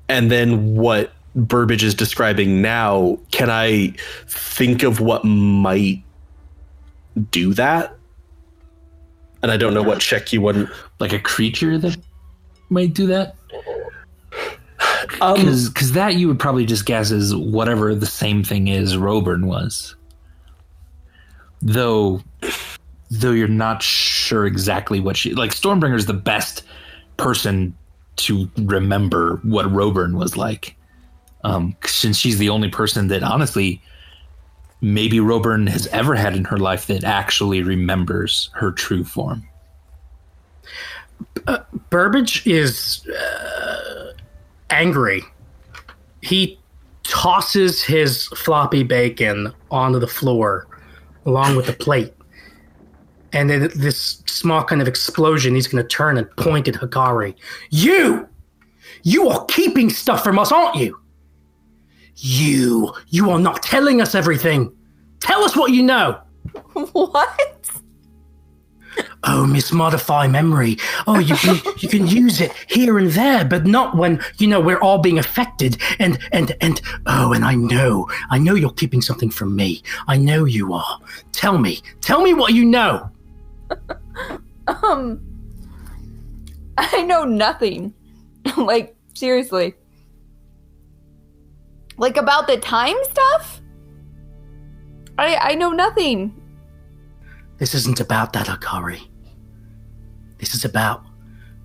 E: and then what Burbage is describing now, can I think of what might do that? And I don't know what check you wouldn't.
D: like a creature that might do that.
E: Um,
D: Because that you would probably just guess is whatever the same thing is Roburn was. Though, though you're not sure exactly what she like. Stormbringer's the best person to remember what Roburn was like, um, since she's the only person that honestly, maybe Roburn has ever had in her life that actually remembers her true form.
B: Burbage is uh, angry. He tosses his floppy bacon onto the floor along with the plate. And then this small kind of explosion, he's going to turn and point at Hikari. You! You are keeping stuff from us, aren't you? You! You are not telling us everything! Tell us what you know!
A: what?
B: Oh, mismodify memory. Oh, you can you can use it here and there, but not when you know we're all being affected. And and and oh, and I know, I know you're keeping something from me. I know you are. Tell me, tell me what you know.
A: Um, I know nothing. like, seriously. Like, about the time stuff? I, I know nothing.
B: This isn't about that, Hikari. This is about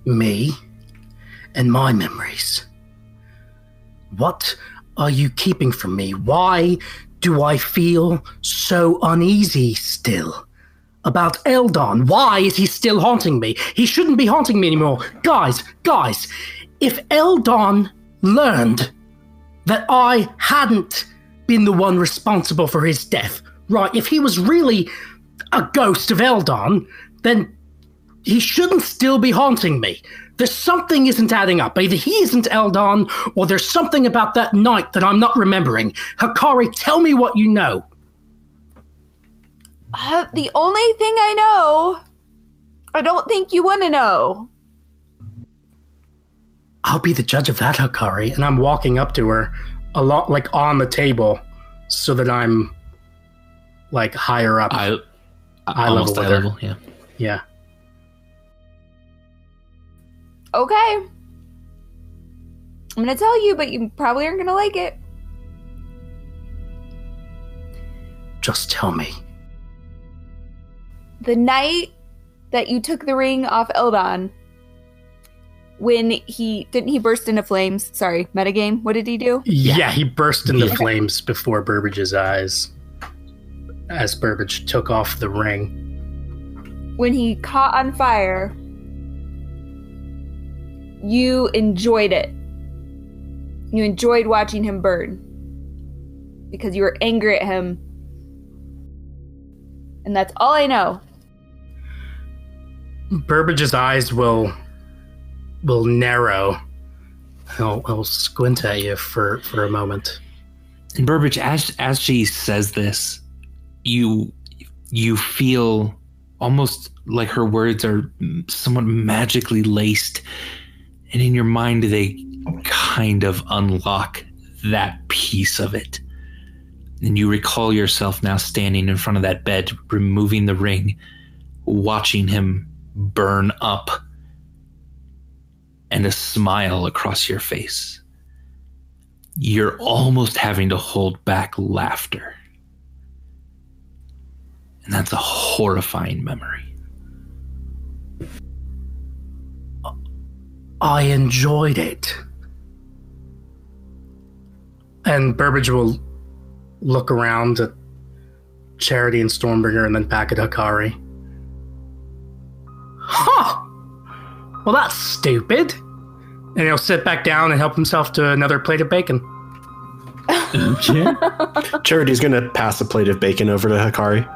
B: me and my memories. What are you keeping from me? Why do I feel so uneasy still? About Eldon. Why is he still haunting me? He shouldn't be haunting me anymore. Guys, guys, if Eldon learned that I hadn't been the one responsible for his death, right, if he was really a ghost of Eldon, then he shouldn't still be haunting me. There's something isn't adding up. Either he isn't Eldon, or there's something about that night that I'm not remembering. Hikari, tell me what you know.
A: Uh, the only thing I know, I don't think you want to know.
B: I'll be the judge of that, Hikari. And I'm walking up to her, a lot like on the table, so that I'm like higher up.
D: I,
B: Eye
D: almost
B: level
D: eye
B: with her.
D: level. Yeah.
B: yeah.
A: Okay. I'm gonna tell you, but you probably aren't gonna like it.
B: Just tell me.
A: The night that you took the ring off Eldon, when he didn't he burst into flames? Sorry, metagame. What did he do?
B: Yeah, he burst into
D: Yeah.
B: flames before Burbage's eyes as Burbage took off the ring.
A: When he caught on fire, you enjoyed it. You enjoyed watching him burn because you were angry at him. And that's all I know.
B: Burbage's eyes will will narrow. He'll, he'll squint at you for, for a moment.
D: And Burbage, as as she says this, you you feel almost like her words are somewhat magically laced, and in your mind they kind of unlock that piece of it. And you recall yourself now standing in front of that bed, removing the ring, watching him burn up, and a smile across your face. You're almost having to hold back laughter. And that's a horrifying memory.
B: I enjoyed it. And Burbage will look around at Charity and Stormbringer and then back at Hikari. Huh! Well, that's stupid. And he'll sit back down and help himself to another plate of bacon.
D: Okay.
E: Charity's gonna pass a plate of bacon over to Hikari.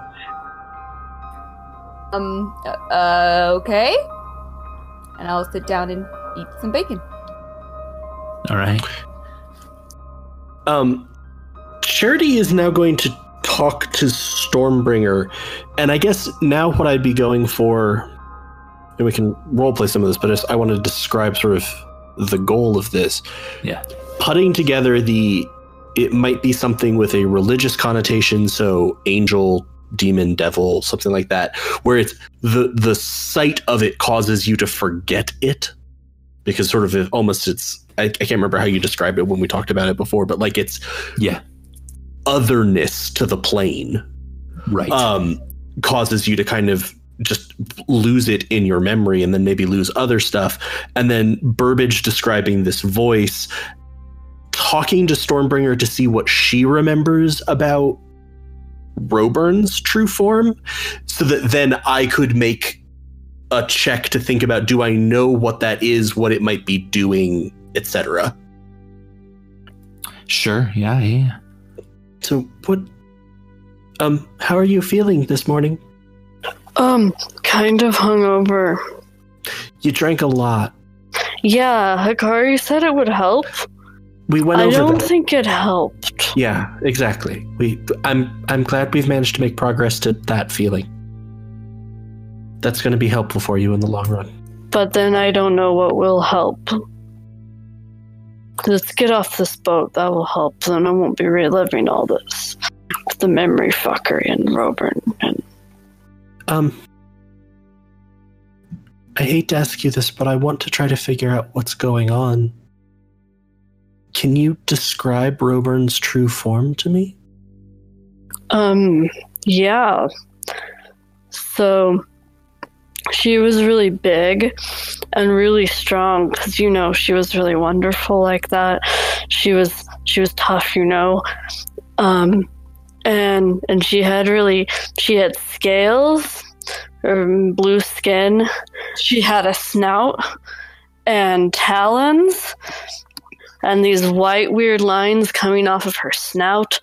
A: Um, uh, okay. And I'll sit down and eat some bacon.
D: All right.
E: Um, Charity is now going to talk to Stormbringer, and I guess now what I'd be going for, and we can roleplay some of this, but I just- I want to describe sort of the goal of this.
D: Yeah.
E: Putting together the, it might be something with a religious connotation, so angel, demon, devil, something like that, where it's the the sight of it causes you to forget it, because sort of it, almost it's I, I can't remember how you described it when we talked about it before, but like it's
D: Yeah.
E: otherness to the plane
D: Right.
E: um, causes you to kind of just lose it in your memory and then maybe lose other stuff. And then Burbage describing this voice, talking to Stormbringer to see what she remembers about Roburn's true form, so that then I could make a check to think about do I know what that is, what it might be doing, etc.
D: sure. Yeah. Yeah.
E: So what um how are you feeling this morning?
C: Um, kind of hungover.
E: You drank a lot.
C: Yeah, Hikari said it would help.
E: We went
C: I
E: over
C: don't
E: that.
C: think it helped.
E: Yeah, exactly. We I'm I'm glad we've managed to make progress to that feeling. That's going to be helpful for you in the long run.
C: But then I don't know what will help. Let's get off this boat. That will help. Then I won't be reliving all this. The memory fuckery and Roburn and
E: Um I hate to ask you this, but I want to try to figure out what's going on. Can you describe Roburn's true form to me?
C: Um, yeah. So she was really big and really strong because you know she was really wonderful like that. She was she was tough, you know. Um, and and she had really she had scales, um, blue skin. She had a snout and talons and these white weird lines coming off of her snout.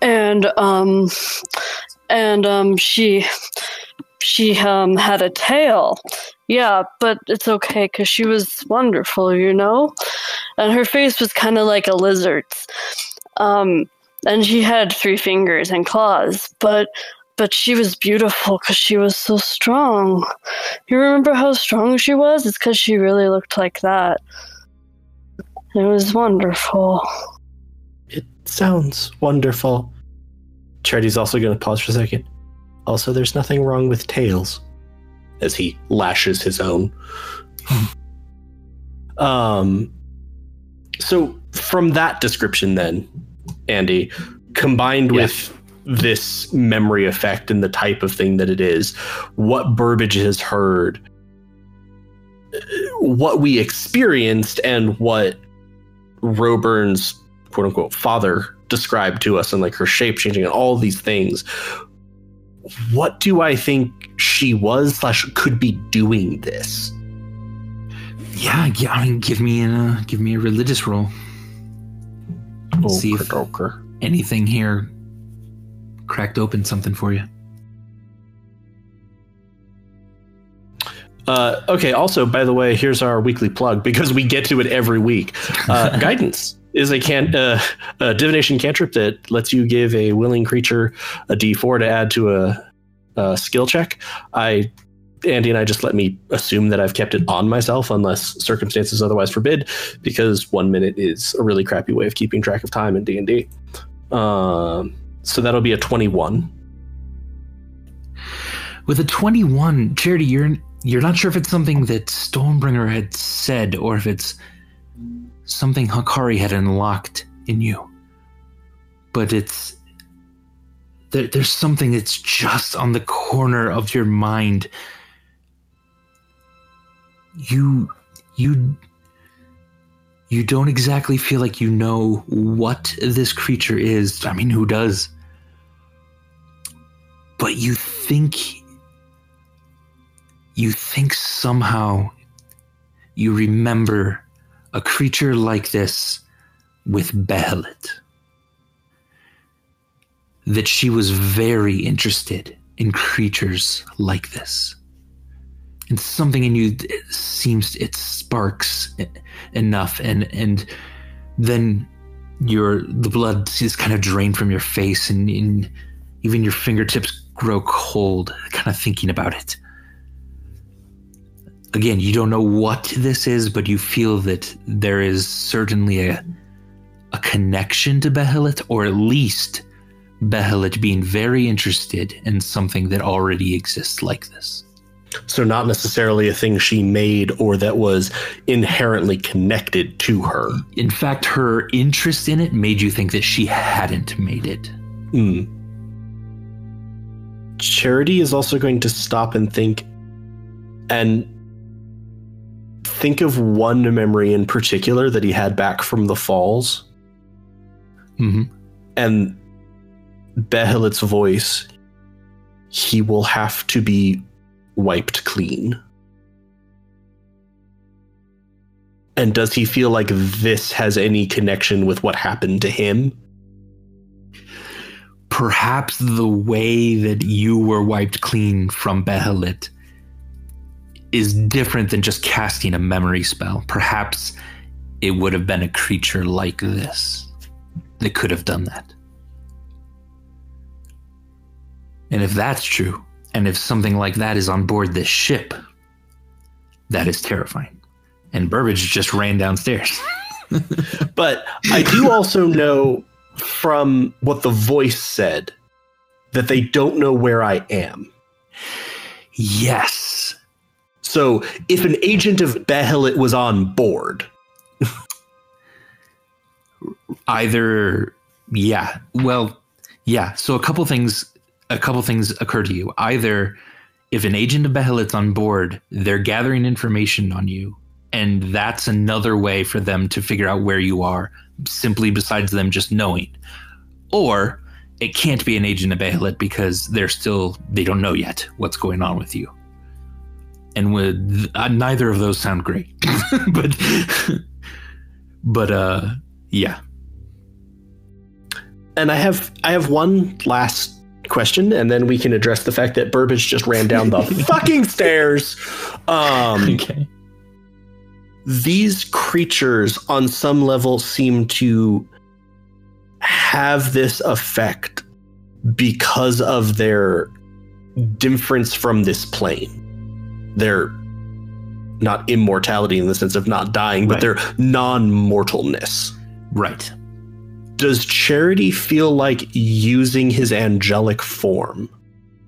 C: And um and um she she um had a tail. Yeah but it's okay because she was wonderful you know? And her face was kind of like a lizard's. Um and she had three fingers and claws but but she was beautiful because she was so strong. You remember how strong she was? It's because she really looked like that it was wonderful
E: It sounds wonderful. Charity's also going to pause for a second. Also, there's nothing wrong with tails. As he lashes his own. um. So from that description, then, Andy, combined
D: Yeah.
E: with this memory effect and the type of thing that it is, what Burbage has heard, uh, what we experienced, and what Roburn's quote unquote father described to us and like her shape changing and all these things. What do I think she was slash could be doing this?
D: Yeah. Yeah. I mean, give me a uh, give me a religious roll. See if-. Anything here cracked open something for you.
E: Uh, okay. Also, by the way, here's our weekly plug because we get to it every week. Uh, guidance is a can uh, a divination cantrip that lets you give a willing creature a D4 to add to a, a skill check. I Andy and I just let me assume that I've kept it on myself unless circumstances otherwise forbid, because one minute is a really crappy way of keeping track of time in D and D. Um, so that'll be a twenty-one.
D: With a 21, Charity, you're you're not sure if it's something that Stormbringer had said or if it's something Hikari had unlocked in you. But it's there, there's something that's just on the corner of your mind. You you you don't exactly feel like you know what this creature is. I mean, who does? But you think you think somehow you remember a creature like this with Behelit. That she was very interested in creatures like this. And something in you seems it sparks enough and and then your the blood is kind of drained from your face and, and even your fingertips grow cold kind of thinking about it again, you don't know what this is, but you feel that there is certainly a a connection to Behelit, or at least Behelit being very interested in something that already exists like this.
E: So not necessarily a thing she made or that was inherently connected to her.
D: In fact, her interest in it made you think that she hadn't made it.
E: Mm. Charity is also going to stop and think and think of one memory in particular that he had back from the falls.
D: Mm-hmm.
E: And Behelit's voice, he will have to be wiped clean. And does he feel like this has any connection with what happened to him?
D: Perhaps the way that you were wiped clean from Behelit is different than just casting a memory spell. Perhaps it would have been a creature like this that could have done that. And if that's true, and if something like that is on board this ship, that is terrifying. And Burbage just ran downstairs.
E: but I do also know from what the voice said that they don't know where I am.
D: Yes.
E: So if an agent of Behelit was on board,
D: either yeah, well, yeah. So a couple things, a couple things occur to you. Either if an agent of Behelit's on board, they're gathering information on you, and that's another way for them to figure out where you are, simply besides them just knowing. Or it can't be an agent of Behelit because they're still they don't know yet what's going on with you and with uh, neither of those sound great. But but uh yeah.
E: And i have i have one last question and then we can address the fact that burbage just ran down the fucking stairs. Um
D: okay.
E: these creatures on some level seem to have this effect because of their difference from this plane their not immortality in the sense of not dying, but
D: Right.
E: their non-mortalness.
D: right
E: Does Charity feel like using his angelic form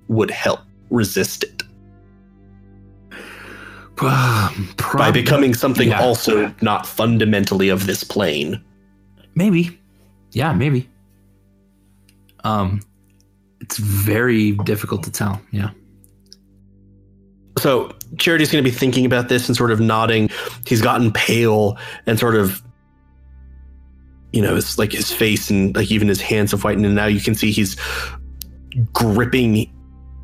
E: would help resist it
D: Um,
E: by becoming something
D: yeah.
E: also not fundamentally of this plane?
D: maybe yeah maybe um it's very difficult to tell yeah
E: So Charity's going to be thinking about this and sort of nodding. He's gotten pale and sort of, you know, it's like his face and like even his hands have whitened. And now you can see he's gripping,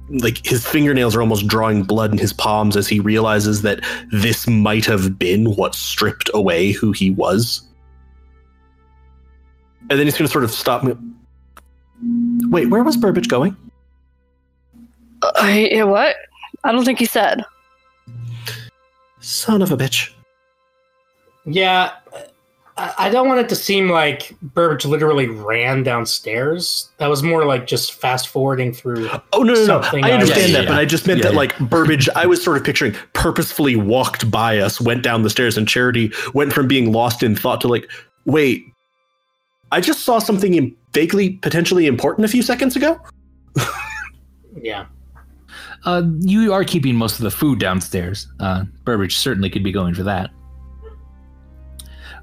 E: like his fingernails are almost drawing blood in his palms as he realizes that this might have been what stripped away who he was. And then he's going to sort of stop me. Wait, where was Burbage going?
C: Uh, what? I don't think he said.
E: Son of a bitch.
B: Yeah, I I don't want it to seem like Burbage literally ran downstairs. That was more like just fast forwarding through.
E: Oh no, no, no! I understand
D: Yeah,
E: that,
D: yeah,
E: but. I just meant
D: Yeah,
E: that
D: yeah.
E: like Burbage. I was sort of picturing purposefully walked by us, went down the stairs, and Charity went from being lost in thought to like, wait, I just saw something vaguely potentially important a few seconds ago.
B: Yeah.
D: Uh, you are keeping most of the food downstairs. Uh, Burbage certainly could be going for that.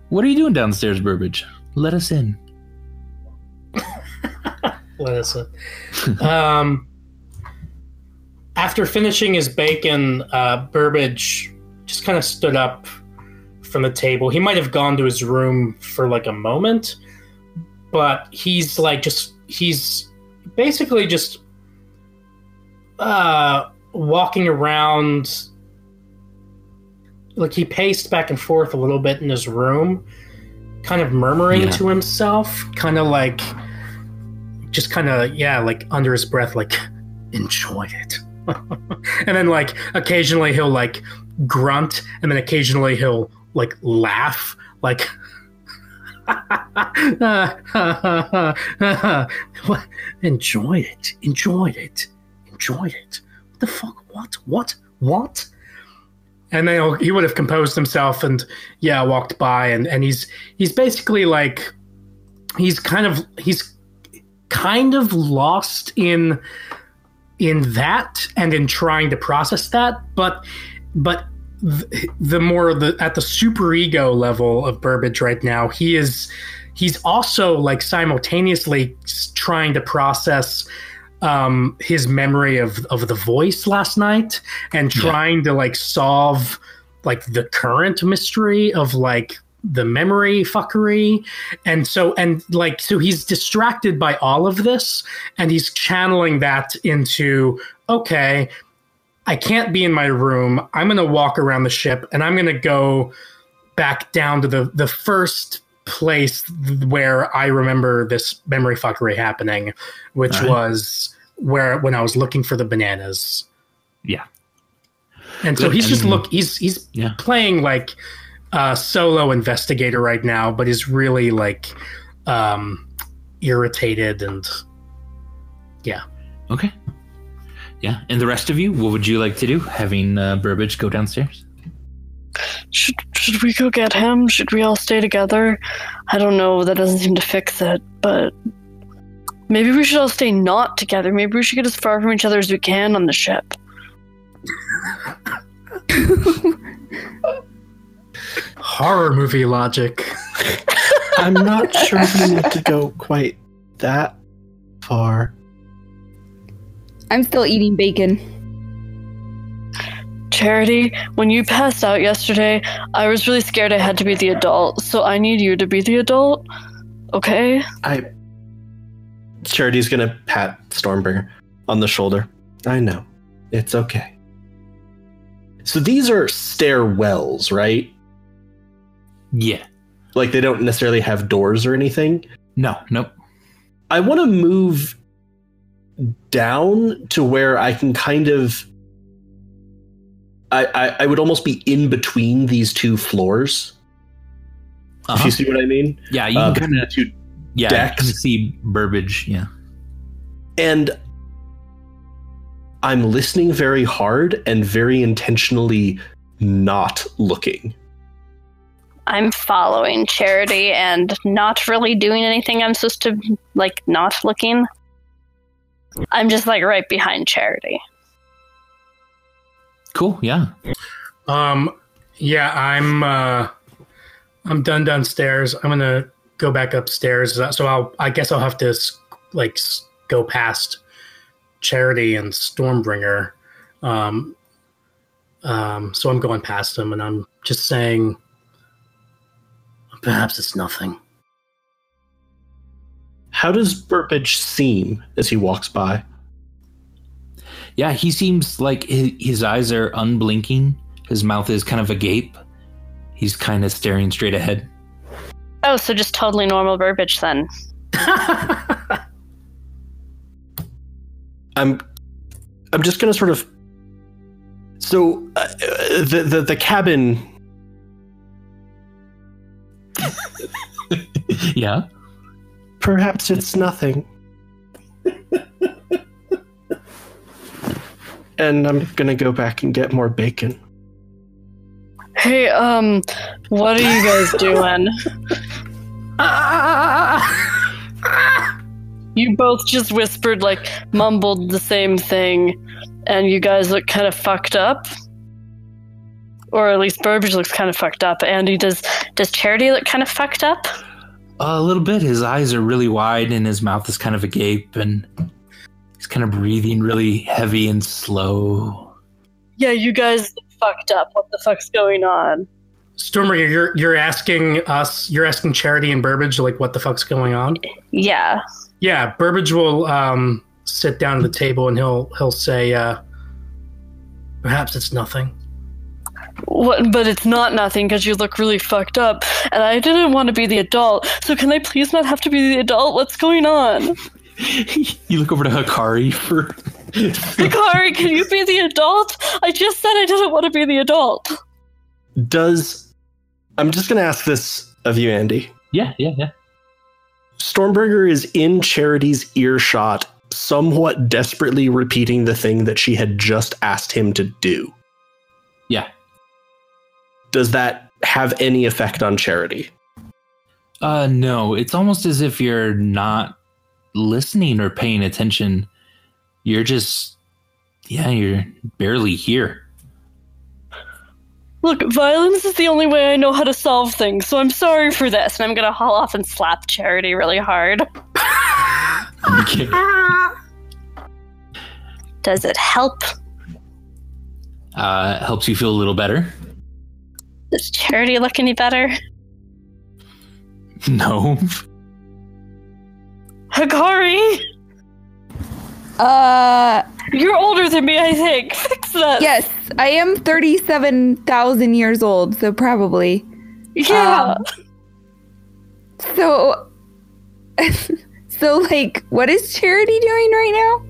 D: What are you doing downstairs, Burbage? Let us in.
B: Let us. in. um, after finishing his bacon, uh, Burbage just kind of stood up from the table. He might have gone to his room for like a moment, but he's like just he's basically just uh walking around like he paced back and forth a little bit in his room kind of murmuring
D: Yeah.
B: to himself kind of like just kind of yeah like under his breath like enjoy it. And then like occasionally he'll like grunt and then occasionally he'll like laugh like enjoy it. Enjoy it enjoy it. What the fuck? What? What? What? And then he'll- would have composed himself and yeah walked by and and he's he's basically like he's kind of he's kind of lost in in that and in trying to process that but but th- the more the at the super ego level of burbage right now he is he's also like simultaneously trying to process um his memory of of the voice last night and
D: Yeah.
B: trying to like solve like the current mystery of like the memory fuckery and so and like so he's distracted by all of this and he's channeling that into okay i can't be in my room i'm going to walk around the ship and i'm going to go back down to the the first place where i remember this memory fuckery happening which
D: Alright.
B: was where when i was looking for the bananas
D: Yeah.
B: and so
D: Good,
B: he's just
D: and-
B: look he's he's
D: Yeah.
B: playing like a solo investigator right now but is really like um irritated and yeah.
D: Okay. Yeah. And the rest of you, what would you like to do? Having uh, Burbage go downstairs?
C: Should should we go get him? Should we all stay together? I don't know. That doesn't seem to fix it, but maybe we should all stay not together. Maybe we should get as far from each other as we can on the ship.
B: horror movie logic
E: I'm not sure we need to go quite that far.
A: I'm still eating bacon.
C: Charity, when you passed out yesterday, I was really scared I had to be the adult, so I need you to be the adult. Okay?
E: I. Charity's gonna pat Stormbringer on the shoulder. I know. It's okay. So these are stairwells, right?
D: Yeah.
E: Like they don't necessarily have doors or anything.
D: No, nope.
E: I want to move down to where I can kind of. I, I, I would almost be in between these two floors. If
D: Uh-huh.
E: you see what I mean?
D: Yeah, you
E: Uh,
D: can kind of
E: two
D: yeah,
E: decks.
D: you can see Burbage. Yeah.
E: and I'm listening very hard and very intentionally not looking.
F: I'm following Charity and not really doing anything I'm supposed to, like, not looking. I'm just, like, right behind Charity.
D: Cool. Yeah.
B: um yeah i'm uh i'm done downstairs i'm gonna go back upstairs so i'll i guess i'll have to like go past charity and stormbringer um um so i'm going past them and i'm just saying perhaps it's nothing
E: How does Burbage seem as he walks by?
D: Yeah, he seems like his, his eyes are unblinking. His mouth is kind of agape. He's kind of staring straight ahead.
F: Oh, so just totally normal verbiage then.
E: I'm I'm just gonna sort of. So uh, the, the the cabin.
D: yeah.
E: Perhaps it's nothing. and I'm gonna go back and get more bacon.
C: Hey, um, what are you guys doing? you both just whispered, like, mumbled the same thing, and you guys look kind of fucked up. Or at least Burbage looks kind of fucked up. Andy, does does Charity look kind of fucked up?
D: A little bit. His eyes are really wide and his mouth is kind of agape and he's kind of breathing really heavy and slow.
C: Yeah, you guys fucked up. What the fuck's going on?
B: Stormbringer, you're you're asking us, you're asking Charity and Burbage, like, what the fuck's going on?
C: Yeah.
B: Yeah, Burbage will um, sit down at the table and he'll he'll say, uh, perhaps it's nothing.
C: What, but it's not nothing because you look really fucked up, and I didn't want to be the adult. So can I please not have to be the adult? What's going on?
D: you look over to Hikari for.
C: Hikari, can you be the adult? I just said I didn't want to be the adult.
E: Does I'm just gonna ask this of you, Andy.
D: yeah, yeah, yeah.
E: Stormbringer is in Charity's earshot, somewhat desperately repeating the thing that she had just asked him to do.
D: Yeah.
E: Does that have any effect on Charity?
D: Uh, no, it's almost as if you're not listening or paying attention. You're just, yeah, you're barely here.
C: Look, violence is the only way I know how to solve things, so I'm sorry for this, and I'm gonna haul off and slap Charity really hard.
D: Okay.
F: Does it help?
D: Uh, helps you feel a little better.
F: Does Charity look any better?
D: No.
C: Hikari,
A: Uh,
C: you're older than me, I think. Fix this.
A: yes, I am 37,000 years old, so probably.
C: Yeah.
A: Um, So, so like, what is Charity doing right now?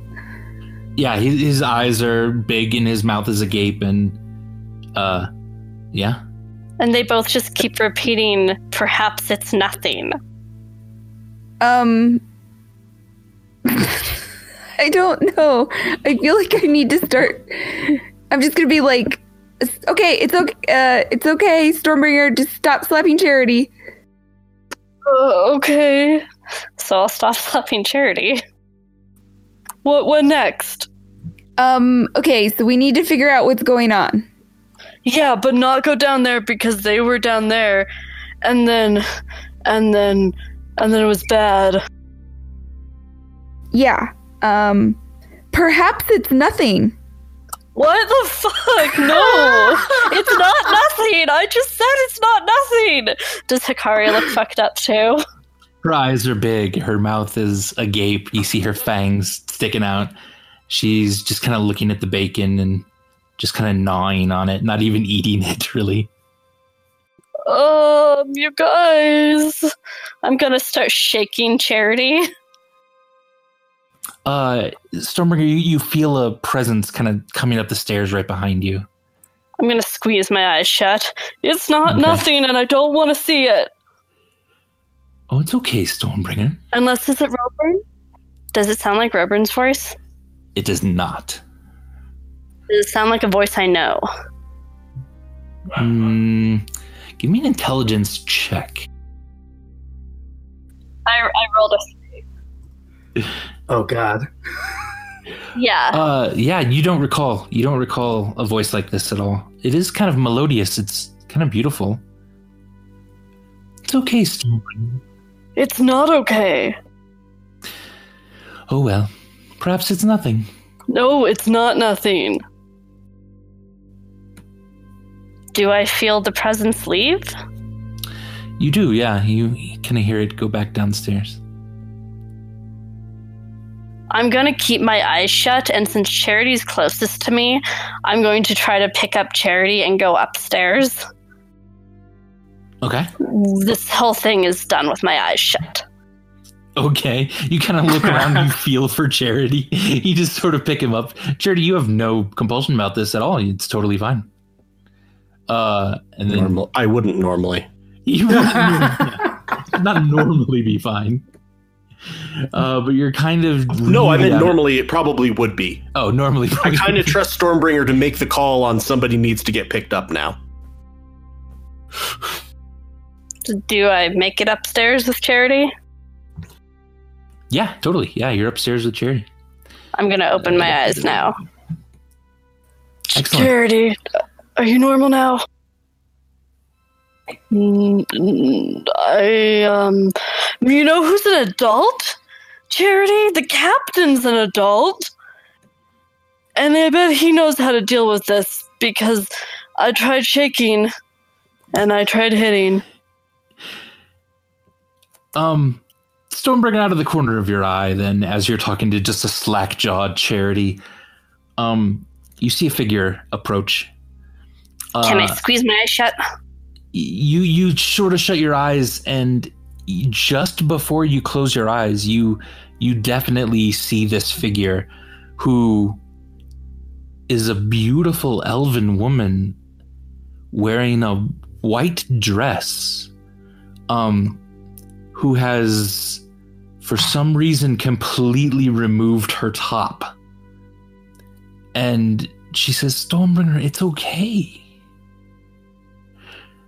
D: Yeah, his, his eyes are big and his mouth is agape, and uh, yeah.
F: And they both just keep repeating, perhaps it's nothing.
A: Um, I don't know. I feel like I need to start. I'm just gonna be like, okay, it's okay. Uh, it's okay, Stormbringer. Just stop slapping Charity.
C: Uh, okay.
F: So I'll stop slapping Charity.
C: What? What next?
A: Um, okay, so we need to figure out what's going on.
C: Yeah, but not go down there because they were down there, and then, and then, and then it was bad.
A: Yeah. Um, perhaps it's nothing.
C: What the fuck? No, it's not nothing. I just said it's not nothing.
F: Does Hikari look fucked up too?
D: Her eyes are big. Her mouth is agape. You see her fangs sticking out. She's just kind of looking at the bacon and just kind of gnawing on it, not even eating it, really.
C: Um, you guys.
F: I'm gonna start shaking Charity.
D: Uh, Stormbringer, you, you feel a presence kind of coming up the stairs right behind you.
F: I'm gonna squeeze my eyes shut.
C: It's not
D: Okay.
C: nothing, and I don't want to see it.
D: Oh, it's okay, Stormbringer.
C: Unless is it Roburn?
F: Does it sound like Roburn's voice?
D: It does not.
F: Does it sound like a voice I know?
D: Hmm. give me an intelligence check.
F: I, I rolled a
B: Oh God.
F: yeah.
D: Uh, yeah, you don't recall. You don't recall a voice like this at all. It is kind of melodious. It's kind of beautiful. It's okay, Stormbringer.
C: It's not okay.
D: Oh well. Perhaps it's nothing.
C: No, it's not nothing.
F: Do I feel the presence leave?
D: You do, yeah. You, you kind of hear it go back downstairs.
F: I'm going to keep my eyes shut, and since Charity's closest to me, I'm going to try to pick up Charity and go upstairs.
D: Okay.
F: This whole thing is done with my eyes shut.
D: Okay. You kind of look around, you feel for Charity. You just sort of pick him up. Charity, you have no compulsion about this at all. It's totally fine. Uh, and then
E: Normal. I wouldn't normally.
D: you, not normally be fine. Uh, but you're kind of
E: No, I
D: reeling
E: meant
D: out-
E: normally it probably would be.
D: Oh, normally.
E: I kind of trust Stormbringer to make the call on somebody needs to get picked up now.
F: Do I make it upstairs with Charity?
D: Yeah, totally. Yeah, you're upstairs with Charity.
F: I'm gonna open my eyes now.
D: Excellent.
C: Charity, are you normal now? Mm, I, um, you know who's an adult? Charity, the captain's an adult. And I bet he knows how to deal with this because I tried shaking and I tried hitting.
D: Um, Stormbringer out of the corner of your eye, then, as you're talking to just a slack jawed Charity, um, you see a figure approach.
F: Can I
D: Uh,
F: squeeze my eyes shut?
D: You you sort of shut your eyes and just before you close your eyes you you definitely see this figure who is a beautiful elven woman wearing a white dress um who has for some reason completely removed her top. And she says stormbringer it's okay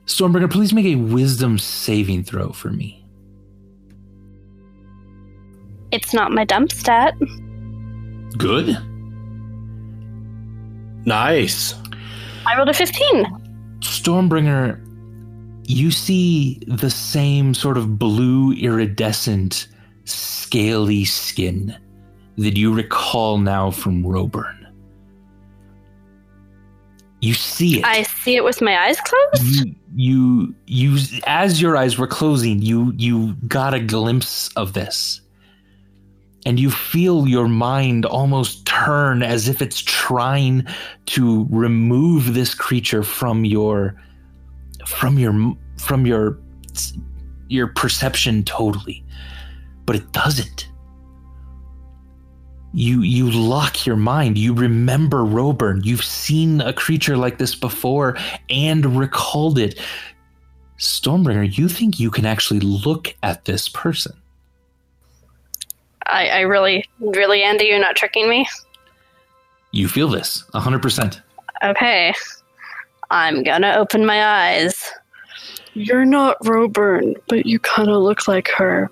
D: Stormbringer, please make a wisdom saving throw for me.
F: It's not my dump stat.
D: Good.
E: Nice.
F: I rolled a 15.
D: Stormbringer, you see the same sort of blue iridescent, scaly skin that you recall now from Roburn. You see it.
F: I see it with my eyes closed.
D: you you you as your eyes were closing you you got a glimpse of this and you feel your mind almost turn as if it's trying to remove this creature from your from your from your your perception totally but it doesn't you you lock your mind you remember roburn you've seen a creature like this before and recalled it stormbringer you think you can actually look at this person
F: I, I really, really, Andy, you're not tricking me?
D: you feel this 100%
F: Okay. I'm gonna open my eyes.
C: You're not Roburn, but you kind of look like her.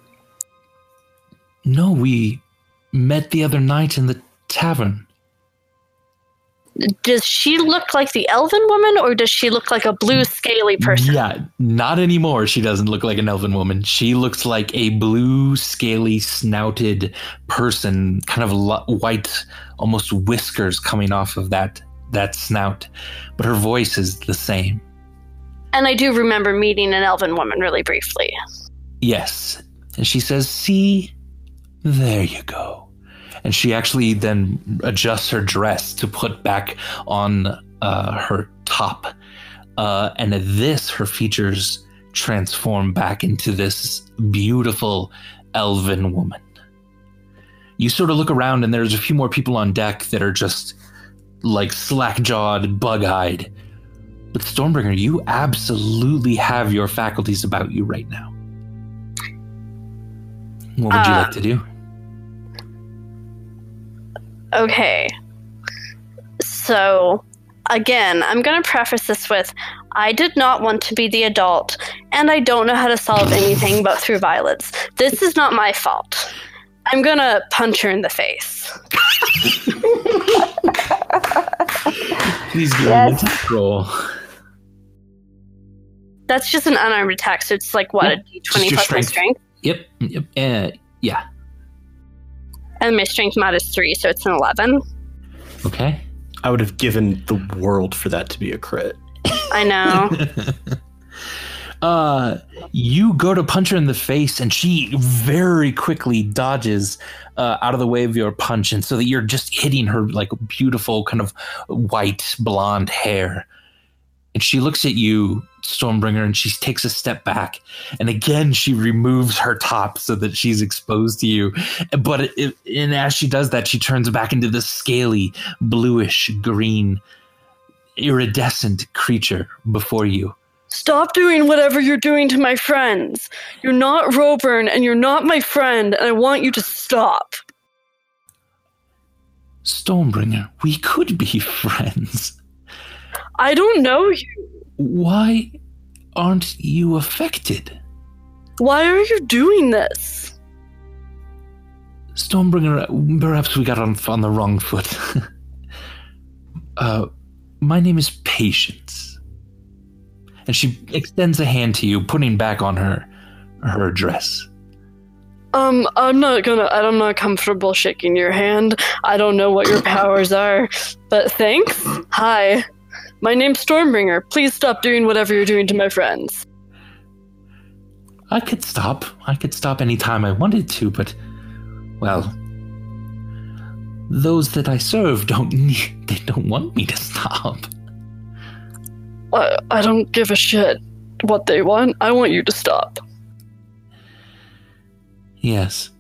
D: no we met the other night in the tavern
F: Does she look like the elven woman or does she look like a blue scaly person?
D: Yeah, not anymore. She doesn't look like an elven woman. She looks like a blue, scaly, snouted person, kind of lo- white, almost whiskers coming off of that that snout. But her voice is the same.
F: And I do remember meeting an elven woman really briefly.
D: Yes. And she says, "See, there you go." And she actually then adjusts her dress to put back on uh, her top. Uh, and at this, her features transform back into this beautiful elven woman. You sort of look around, and there's a few more people on deck that are just like slack jawed, bug eyed. But Stormbringer, you absolutely have your faculties about you right now. What would you
F: Uh,
D: like to do?
F: Okay. So, again, I'm going to preface this with I did not want to be the adult, and I don't know how to solve anything but through violence. This is not my fault. I'm going to punch her in the face.
D: Please give
A: Yes.
D: me an roll.
F: That's just an unarmed attack, so it's like, what,
D: Yeah,
F: a d20
D: just your
F: plus my
D: strength.
F: strength?
D: Yep. Yep. Uh, yeah.
F: And my strength mod is 3, so it's an 11.
D: Okay.
E: I would have given the world for that to be a crit.
F: I know.
D: uh, you go to punch her in the face, and she very quickly dodges uh, out of the way of your punch, and so that you're just hitting her like beautiful, kind of white blonde hair. And she looks at you, Stormbringer, and she takes a step back. And again, she removes her top so that she's exposed to you. But it, it, and as she does that, she turns back into this scaly, bluish green, iridescent creature before you.
C: Stop doing whatever you're doing to my friends. You're not Roburn and you're not my friend, and I want you to stop.
D: Stormbringer, we could be friends.
C: I don't know you.
D: Why aren't you affected?
C: Why are you doing this?
D: Stormbringer, perhaps we got on, on the wrong foot. uh, my name is Patience. And she extends a hand to you, putting back on her her dress.
C: Um, I'm not gonna. I'm not comfortable shaking your hand. I don't know what your powers are, but thanks. Hi, my name's Stormbringer. Please stop doing whatever you're doing to my friends.
D: I could stop. I could stop anytime I wanted to, but well, those that I serve don't need. They don't want me to stop.
C: I, I don't give a shit what they want. I want you to stop.
D: Yes.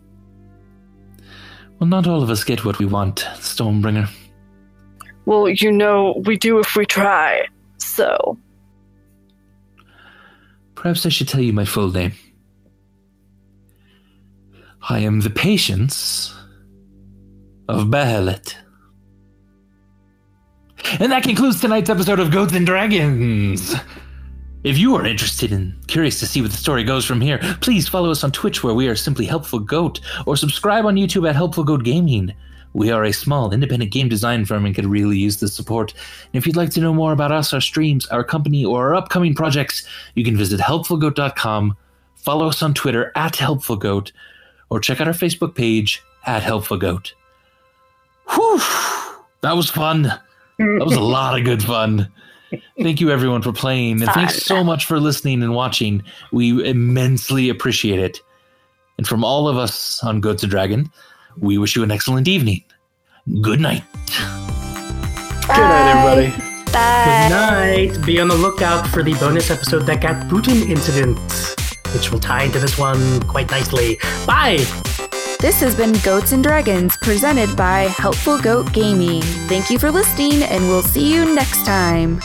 D: Well, not all of us get what we want, Stormbringer.
C: Well, you know, we do if we try. So,
D: Perhaps I should tell you my full name. I am the Patience of Bahamut. And that concludes tonight's episode of Goats and Dragons. If you are interested and curious to see what the story goes from here, please follow us on Twitch where we are simply Helpful Goat, or subscribe on YouTube at Helpful Goat Gaming. We are a small independent game design firm and could really use the support. And if you'd like to know more about us, our streams, our company, or our upcoming projects, you can visit helpfulgoat.com, follow us on Twitter at helpfulgoat, or check out our Facebook page at helpfulgoat. Whew! That was fun. That was a lot of good fun. Thank you, everyone, for playing. And thanks so much for listening and watching. We immensely appreciate it. And from all of us on Goats and Dragon, we wish you an excellent evening. Good night.
E: Good night, everybody.
F: Bye.
B: Good night. Be on the lookout for the bonus episode that got Putin incident, which will tie into this one quite nicely. Bye.
A: This has been Goats and Dragons, presented by Helpful Goat Gaming. Thank you for listening, and we'll see you next time.